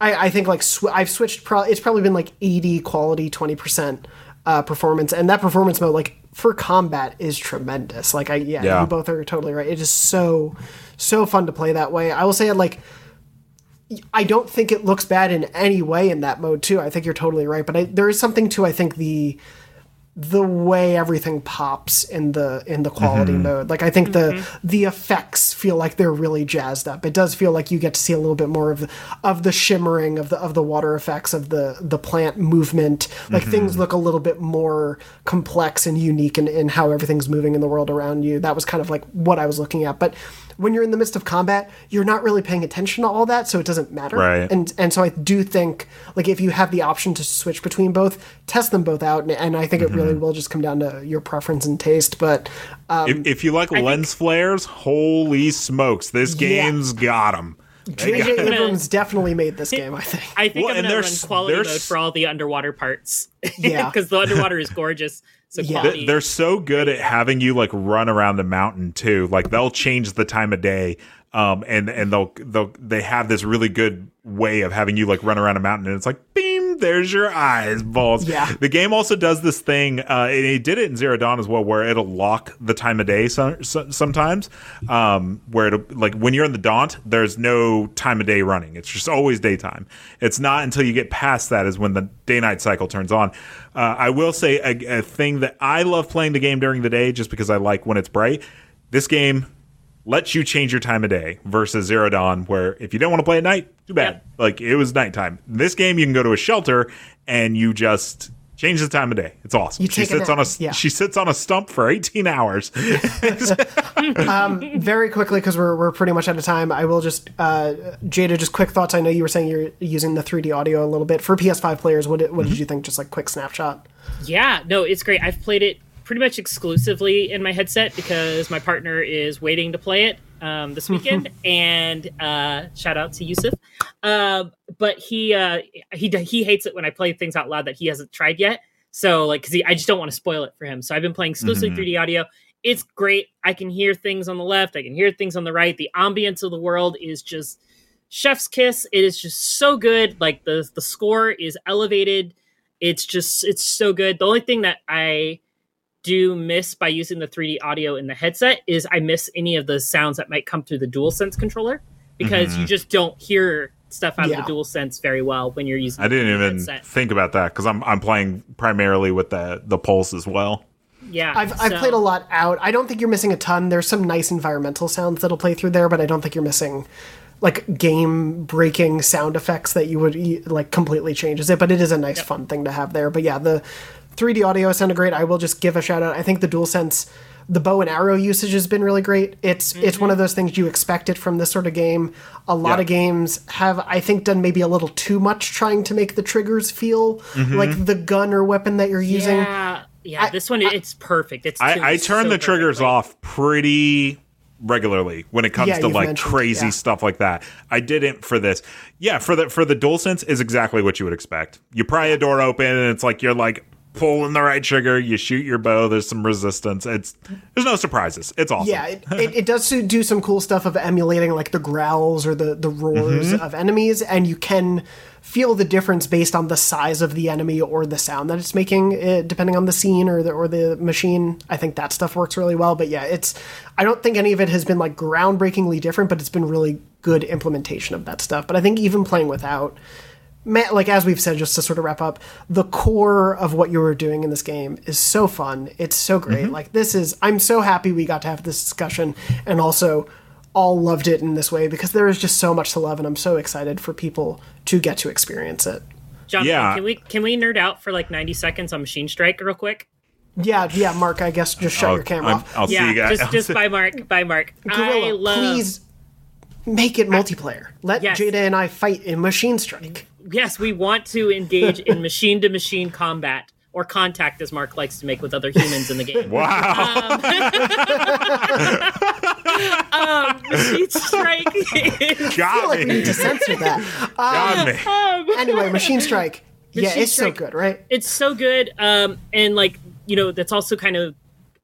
I, I think like sw- I've switched. Pro- it's probably been like eighty quality, twenty percent uh, performance, and that performance mode like for combat is tremendous. Like I yeah, Yeah. you both are totally right. It is so so fun to play that way. I will say like I don't think it looks bad in any way in that mode too. I think you're totally right, but I, there is something to I think the the way everything pops in the in the quality mm-hmm. mode. Like I think the mm-hmm. the effects feel like they're really jazzed up. It does feel like you get to see a little bit more of the, of the shimmering of the of the water effects of the the plant movement. Like mm-hmm. things look a little bit more complex and unique in, in how everything's moving in the world around you. That was kind of like what I was looking at. But when you're in the midst of combat, you're not really paying attention to all that, so it doesn't matter. Right. And and so I do think like if you have the option to switch between both, test them both out, and, and I think it really will just come down to your preference and taste. But um, if, if you like lens flares, holy smokes, this Yeah. game's got them. J.J. Abrams definitely made this game. I think. I think Well, I'm and gonna run quality mode for all the underwater parts. Yeah. because the underwater is gorgeous. So Yeah. quality. They're so good at having you like run around the mountain too. Like they'll change the time of day, um, and and they'll they'll they have this really good way of having you like run around a mountain, and it's like beam, there's your eyes, balls. Yeah. The game also does this thing, uh, and it did it in Zero Dawn as well, where it'll lock the time of day so, so, sometimes, um, where it'll like when you're in the Daunt, there's no time of day running. It's just always daytime. It's not until you get past that is when the day night cycle turns on. Uh, I will say a, a thing that I love playing the game during the day just because I like when it's bright. This game lets you change your time of day versus Zero Dawn, where if you don't want to play at night, too bad. Yep. Like it was nighttime. In this game, you can go to a shelter and you just change the time of day. It's awesome. You she sits on a yeah. she sits on a stump for 18 hours. Very quickly, because we're we're pretty much out of time. I will just uh, Jada, just quick thoughts. I know you were saying you're using the 3D audio a little bit for PS5 players. What did, what Mm-hmm. did you think? Just like quick snapshot. Yeah, no, it's great. I've played it pretty much exclusively in my headset because my partner is waiting to play it um, this weekend. and uh, shout out to Yusuf. Um, but he uh, he he hates it when I play things out loud that he hasn't tried yet. So like, cause he, I just don't want to spoil it for him. So I've been playing exclusively 3D audio. It's great. I can hear things on the left. I can hear things on the right. The ambience of the world is just chef's kiss. It is just so good. Like the the score is elevated. It's just it's so good. The only thing that I do miss by using the 3D audio in the headset is I miss any of the sounds that might come through the DualSense controller because you mm-hmm. just don't hear stuff out Yeah. of the DualSense very well when you're using. I didn't the even headset. think about that because I'm I'm playing primarily with the the pulse as well. Yeah, I've, I've played a lot out. I don't think you're missing a ton. There's some nice environmental sounds that'll play through there, but I don't think you're missing like game breaking sound effects that you would like completely changes it. But it is a nice fun thing to have there. But yeah, the 3D audio sounded great. I will just give a shout out. I think the DualSense, the bow and arrow usage has been really great. It's it's one of mm-hmm. those things you expect it from this sort of game. A lot Yeah. of games have, I think, done maybe a little too much trying to make the triggers feel mm-hmm. like the gun or weapon that you're using. Yeah, yeah. I- this one it's perfect. It's tuned I, I turn so the triggers perfectly. off pretty regularly when it comes Yeah, to like crazy yeah. stuff like that. I didn't for this. Yeah, for the for the DualSense is exactly what you would expect. You pry a door open and it's like you're like pulling the right trigger, you shoot your bow, there's some resistance. It's there's no surprises. It's awesome. Yeah, it, it, it does do- some cool stuff of emulating like the growls or the, the roars Mm-hmm. of enemies, and you can feel the difference based on the size of the enemy or the sound that it's making, uh, depending on the scene or the or the machine. I think that stuff works really well. But yeah, it's I don't think any of it has been like groundbreakingly different, but it's been really good implementation of that stuff. But I think even playing without. Ma- like as we've said, just to sort of wrap up, the core of what you were doing in this game is so fun. It's so great. Mm-hmm. Like this is, I'm so happy we got to have this discussion, and also all loved it in this way because there is just so much to love, and I'm so excited for people to get to experience it. Jonathan, Yeah. can we can we nerd out for like 90 seconds on Machine Strike real quick? Yeah, yeah, Mark. I guess just shut I'll, your camera I'm- off. I'll see yeah, you guys. just just by Mark, by Mark. I love please make it multiplayer. Let Yes. Jada and I fight in Machine Strike. Yes, we want to engage in machine to machine combat or contact, as Mark likes to make with other humans in the game. wow. Machine Strike. is- Got like we me. need to censor that. Got me. Anyway, Machine Strike. yeah, it's Strike. so good, right? it's so good um and like you know that's also kind of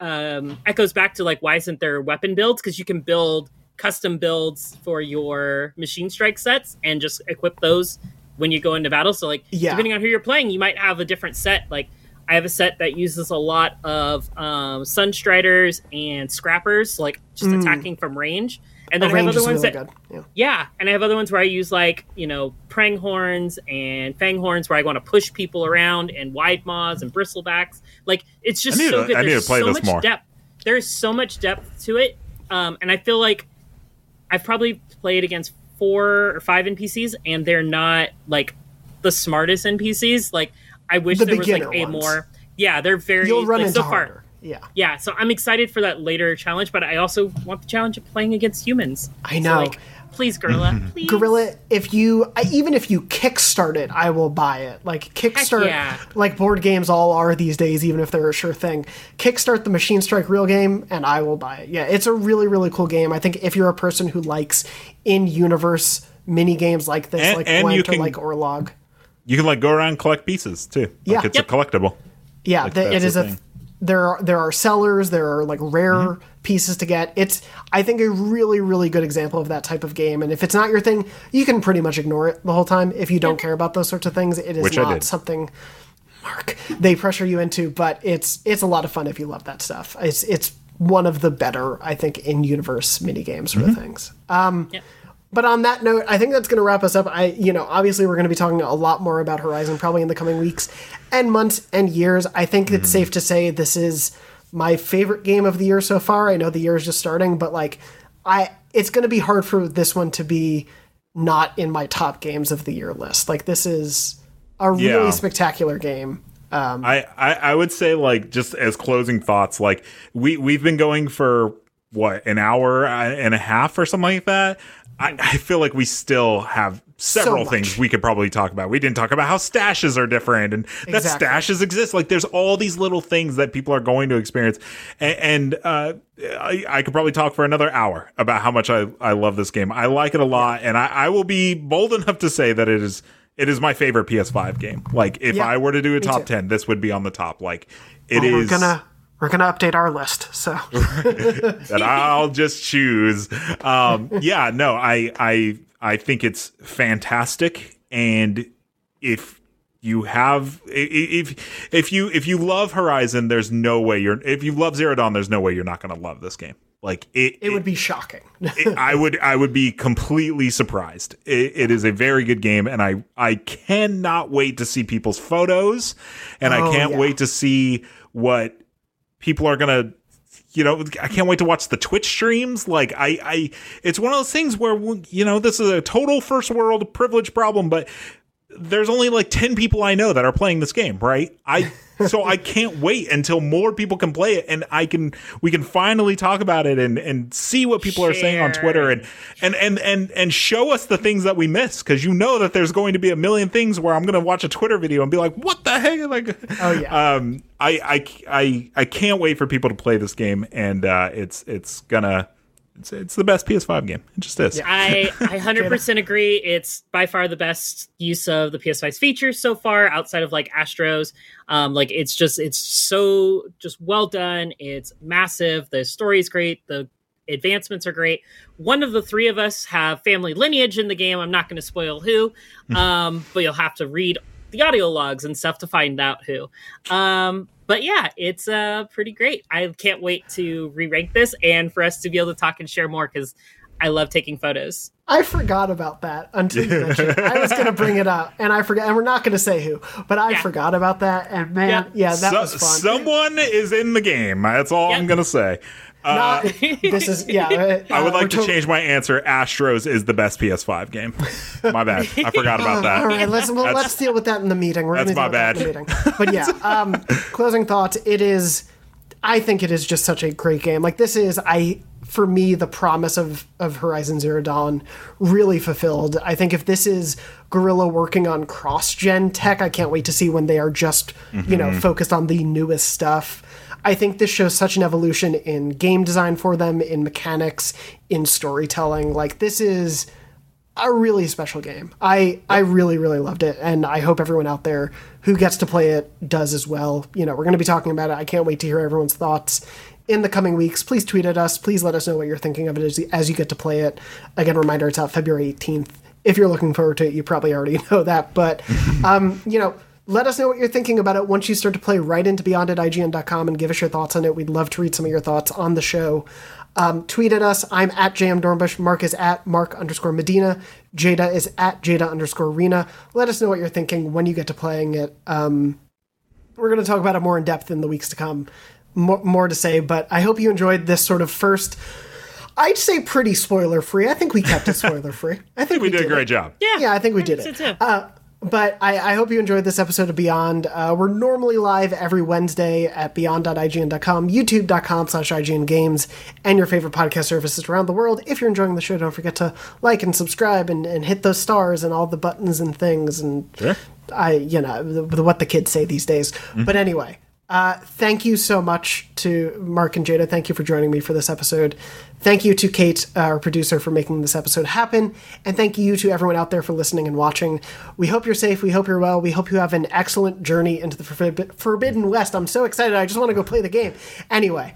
um echoes back to like why isn't there weapon builds because you can build custom builds for your machine strike sets and just equip those when you go into battle so like Yeah. depending on who you're playing you might have a different set like i have a set that uses a lot of um sunstriders and scrappers like just attacking from range and The then i have other ones really that. Yeah. yeah, and I have other ones where I use like you know prang horns and fang horns where I want to push people around and wide maws and bristlebacks. Like it's just so to- good. I need There's to play so this much more. depth. There's so much depth to it, um, and I feel like I've probably played against four or five NPCs, and they're not like the smartest NPCs. Like I wish The there was like a ones. more. Yeah, they're very You'll run like, into so far. harder. Yeah, Yeah, so I'm excited for that later challenge, but I also want the challenge of playing against humans. I So, know. like, please, Guerrilla, mm-hmm. please. Guerrilla, if you I, even if you kickstart it, I will buy it. Like kickstart, yeah. like board games all are these days, even if they're a sure thing. Kickstart the Machine Strike real game, and I will buy it. Yeah, it's a really really cool game. I think if you're a person who likes in universe mini games like this, And- like and you Gwent or can- like Orlog. You can like go around and collect pieces too. Like Yeah. it's Yep. a collectible. Yeah, Like, th- it that's is the a. thing. There are there are sellers. There are like rare Mm-hmm. pieces to get. It's I think a really really good example of that type of game. And if it's not your thing, you can pretty much ignore it the whole time. If you don't care about those sorts of things, it is Which not something. Mark, they pressure you into, but it's it's a lot of fun if you love that stuff. It's it's one of the better I think in universe mini games sort Mm-hmm. of things. Um, Yep. But on that note, I think that's going to wrap us up. I, you know, obviously we're going to be talking a lot more about Horizon probably in the coming weeks and months and years. I think it's safe to say this is my favorite game of the year so far. I know the year is just starting, but like, I, it's going to be hard for this one to be not in my top games of the year list. Like, this is a really Yeah. spectacular game. Um, I, I I would say like just as closing thoughts, like we we've been going for what an hour uh, and a half or something like that. I, I feel like we still have several much. things we could probably talk about. We didn't talk about how stashes are different and that stashes exist. Like there's all these little things that people are going to experience, and, and uh, I, I could probably talk for another hour about how much I I love this game. I like it a lot, and I, I will be bold enough to say that it is. It is my favorite PS5 game. Like, if Yeah, I were to do a top 10, this would be on the top. Like, it Well, is gonna we're gonna update our list. So that I'll just choose. Um, yeah, no, I, I, I think it's fantastic. And if you have, i- i- if, if you, if you love Horizon, there's no way you're, if you love Zero Dawn, there's no way you're not going to love this game. Like it, it would be shocking. it- I would I would be completely surprised. It, it is a very good game, and I I cannot wait to see people's photos, and I Oh, can't yeah. wait to see what people are gonna. You know, I can't wait to watch the Twitch streams. Like, I, I, it's one of those things where you know this is a total first world privilege problem, but there's only like 10 people I know that are playing this game, right? I so I can't wait until more people can play it and I can we can finally talk about it and and see what people are saying on Twitter and and and and and show us the things that we miss cuz you know that there's going to be a million things where I'm going to watch a Twitter video and be like, "What the heck?" like Oh, yeah. Um I I I I can't wait for people to play this game and uh it's it's going to it's, it's the best PS5 game. It just is. I I hundred percent agree. It's by far the best use of the PS5's features so far, outside of like Astros. Um, like it's just it's so just well done. It's massive. The story is great. The advancements are great. One of the three of us have family lineage in the game. I'm not going to spoil who, um, but you'll have to read the audio logs and stuff to find out who. Um, but yeah, it's uh pretty great. I can't wait to re-rank this and for us to be able to talk and share more because I love taking photos. I forgot about that until you mentioned. I was going to bring it up, and I forgot. And we're not going to say who, but I Yeah. forgot about that. And man, Yeah. yeah, that So- was fun. Someone is in the game. That's all I'm going to say. Not, this is yeah. uh, I would uh, like to to- change my answer. Astros is the best PS5 game. My bad. I forgot about that. All right, let's well, let's deal with that in the meeting. We're That's my deal with that meeting. But yeah, um, closing thoughts. It is. I think it is just such a great game. Like this is I for me the promise of of Horizon Zero Dawn really fulfilled. I think if this is Guerrilla working on cross gen tech, I can't wait to see when they are just you know focused on the newest stuff. I think this shows such an evolution in game design for them, in mechanics, in storytelling. Like this is a really special game. I I really really loved it, and I hope everyone out there who gets to play it does as well. You know, we're going to be talking about it. I can't wait to hear everyone's thoughts in the coming weeks. Please tweet at us. Please let us know what you're thinking of it as, as you get to play it. Again, reminder: it's out February 18th. If you're looking forward to it, you probably already know that, but um, you know. Let us know what you're thinking about it once you start to play right into Beyond at IGN.com and give us your thoughts on it. We'd love to read some of your thoughts on the show. Um, tweet at us. I'm at JM Dornbush. Mark is at Mark underscore Medina. Jada is at Jada underscore Rena. Let us know what you're thinking when you get to playing it. Um, we're going to talk about it more in depth in the weeks to come. More, more to say, but I hope you enjoyed this sort of first. I'd say pretty spoiler free. I think we kept it spoiler free. I think We did a it. great job. Yeah, Yeah, I think we did it. too. Uh, but I, I hope you enjoyed this episode of Beyond. Uh, we're normally live every Wednesday at beyond.ign.com, youtube.com slash IGN Games, and your favorite podcast services around the world. If you're enjoying the show, don't forget to like and subscribe and, and hit those stars and all the buttons and things. And I, you know, the, the, what the kids say these days. But anyway, uh, thank you so much to Mark and Jada. Thank you for joining me for this episode. Thank you to Kate, uh, our producer, for making this episode happen. And thank you to everyone out there for listening and watching. We hope you're safe. We hope you're well. We hope you have an excellent journey into the Forbid- Forbidden West. I'm so excited. I just want to go play the game. Anyway,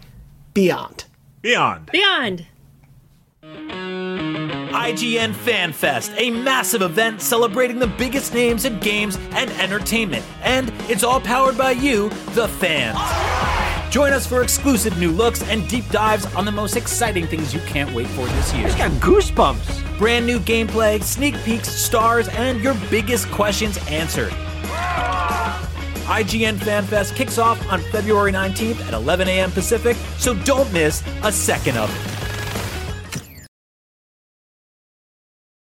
Beyond. Beyond. Beyond. IGN Fan Fest, a massive event celebrating the biggest names in games and entertainment. And it's all powered by you, the fans. Join us for exclusive new looks and deep dives on the most exciting things you can't wait for this year. I got goosebumps. Brand new gameplay, sneak peeks, stars, and your biggest questions answered. IGN Fan Fest kicks off on February 19th at 11 a.m. Pacific, so don't miss a second of it.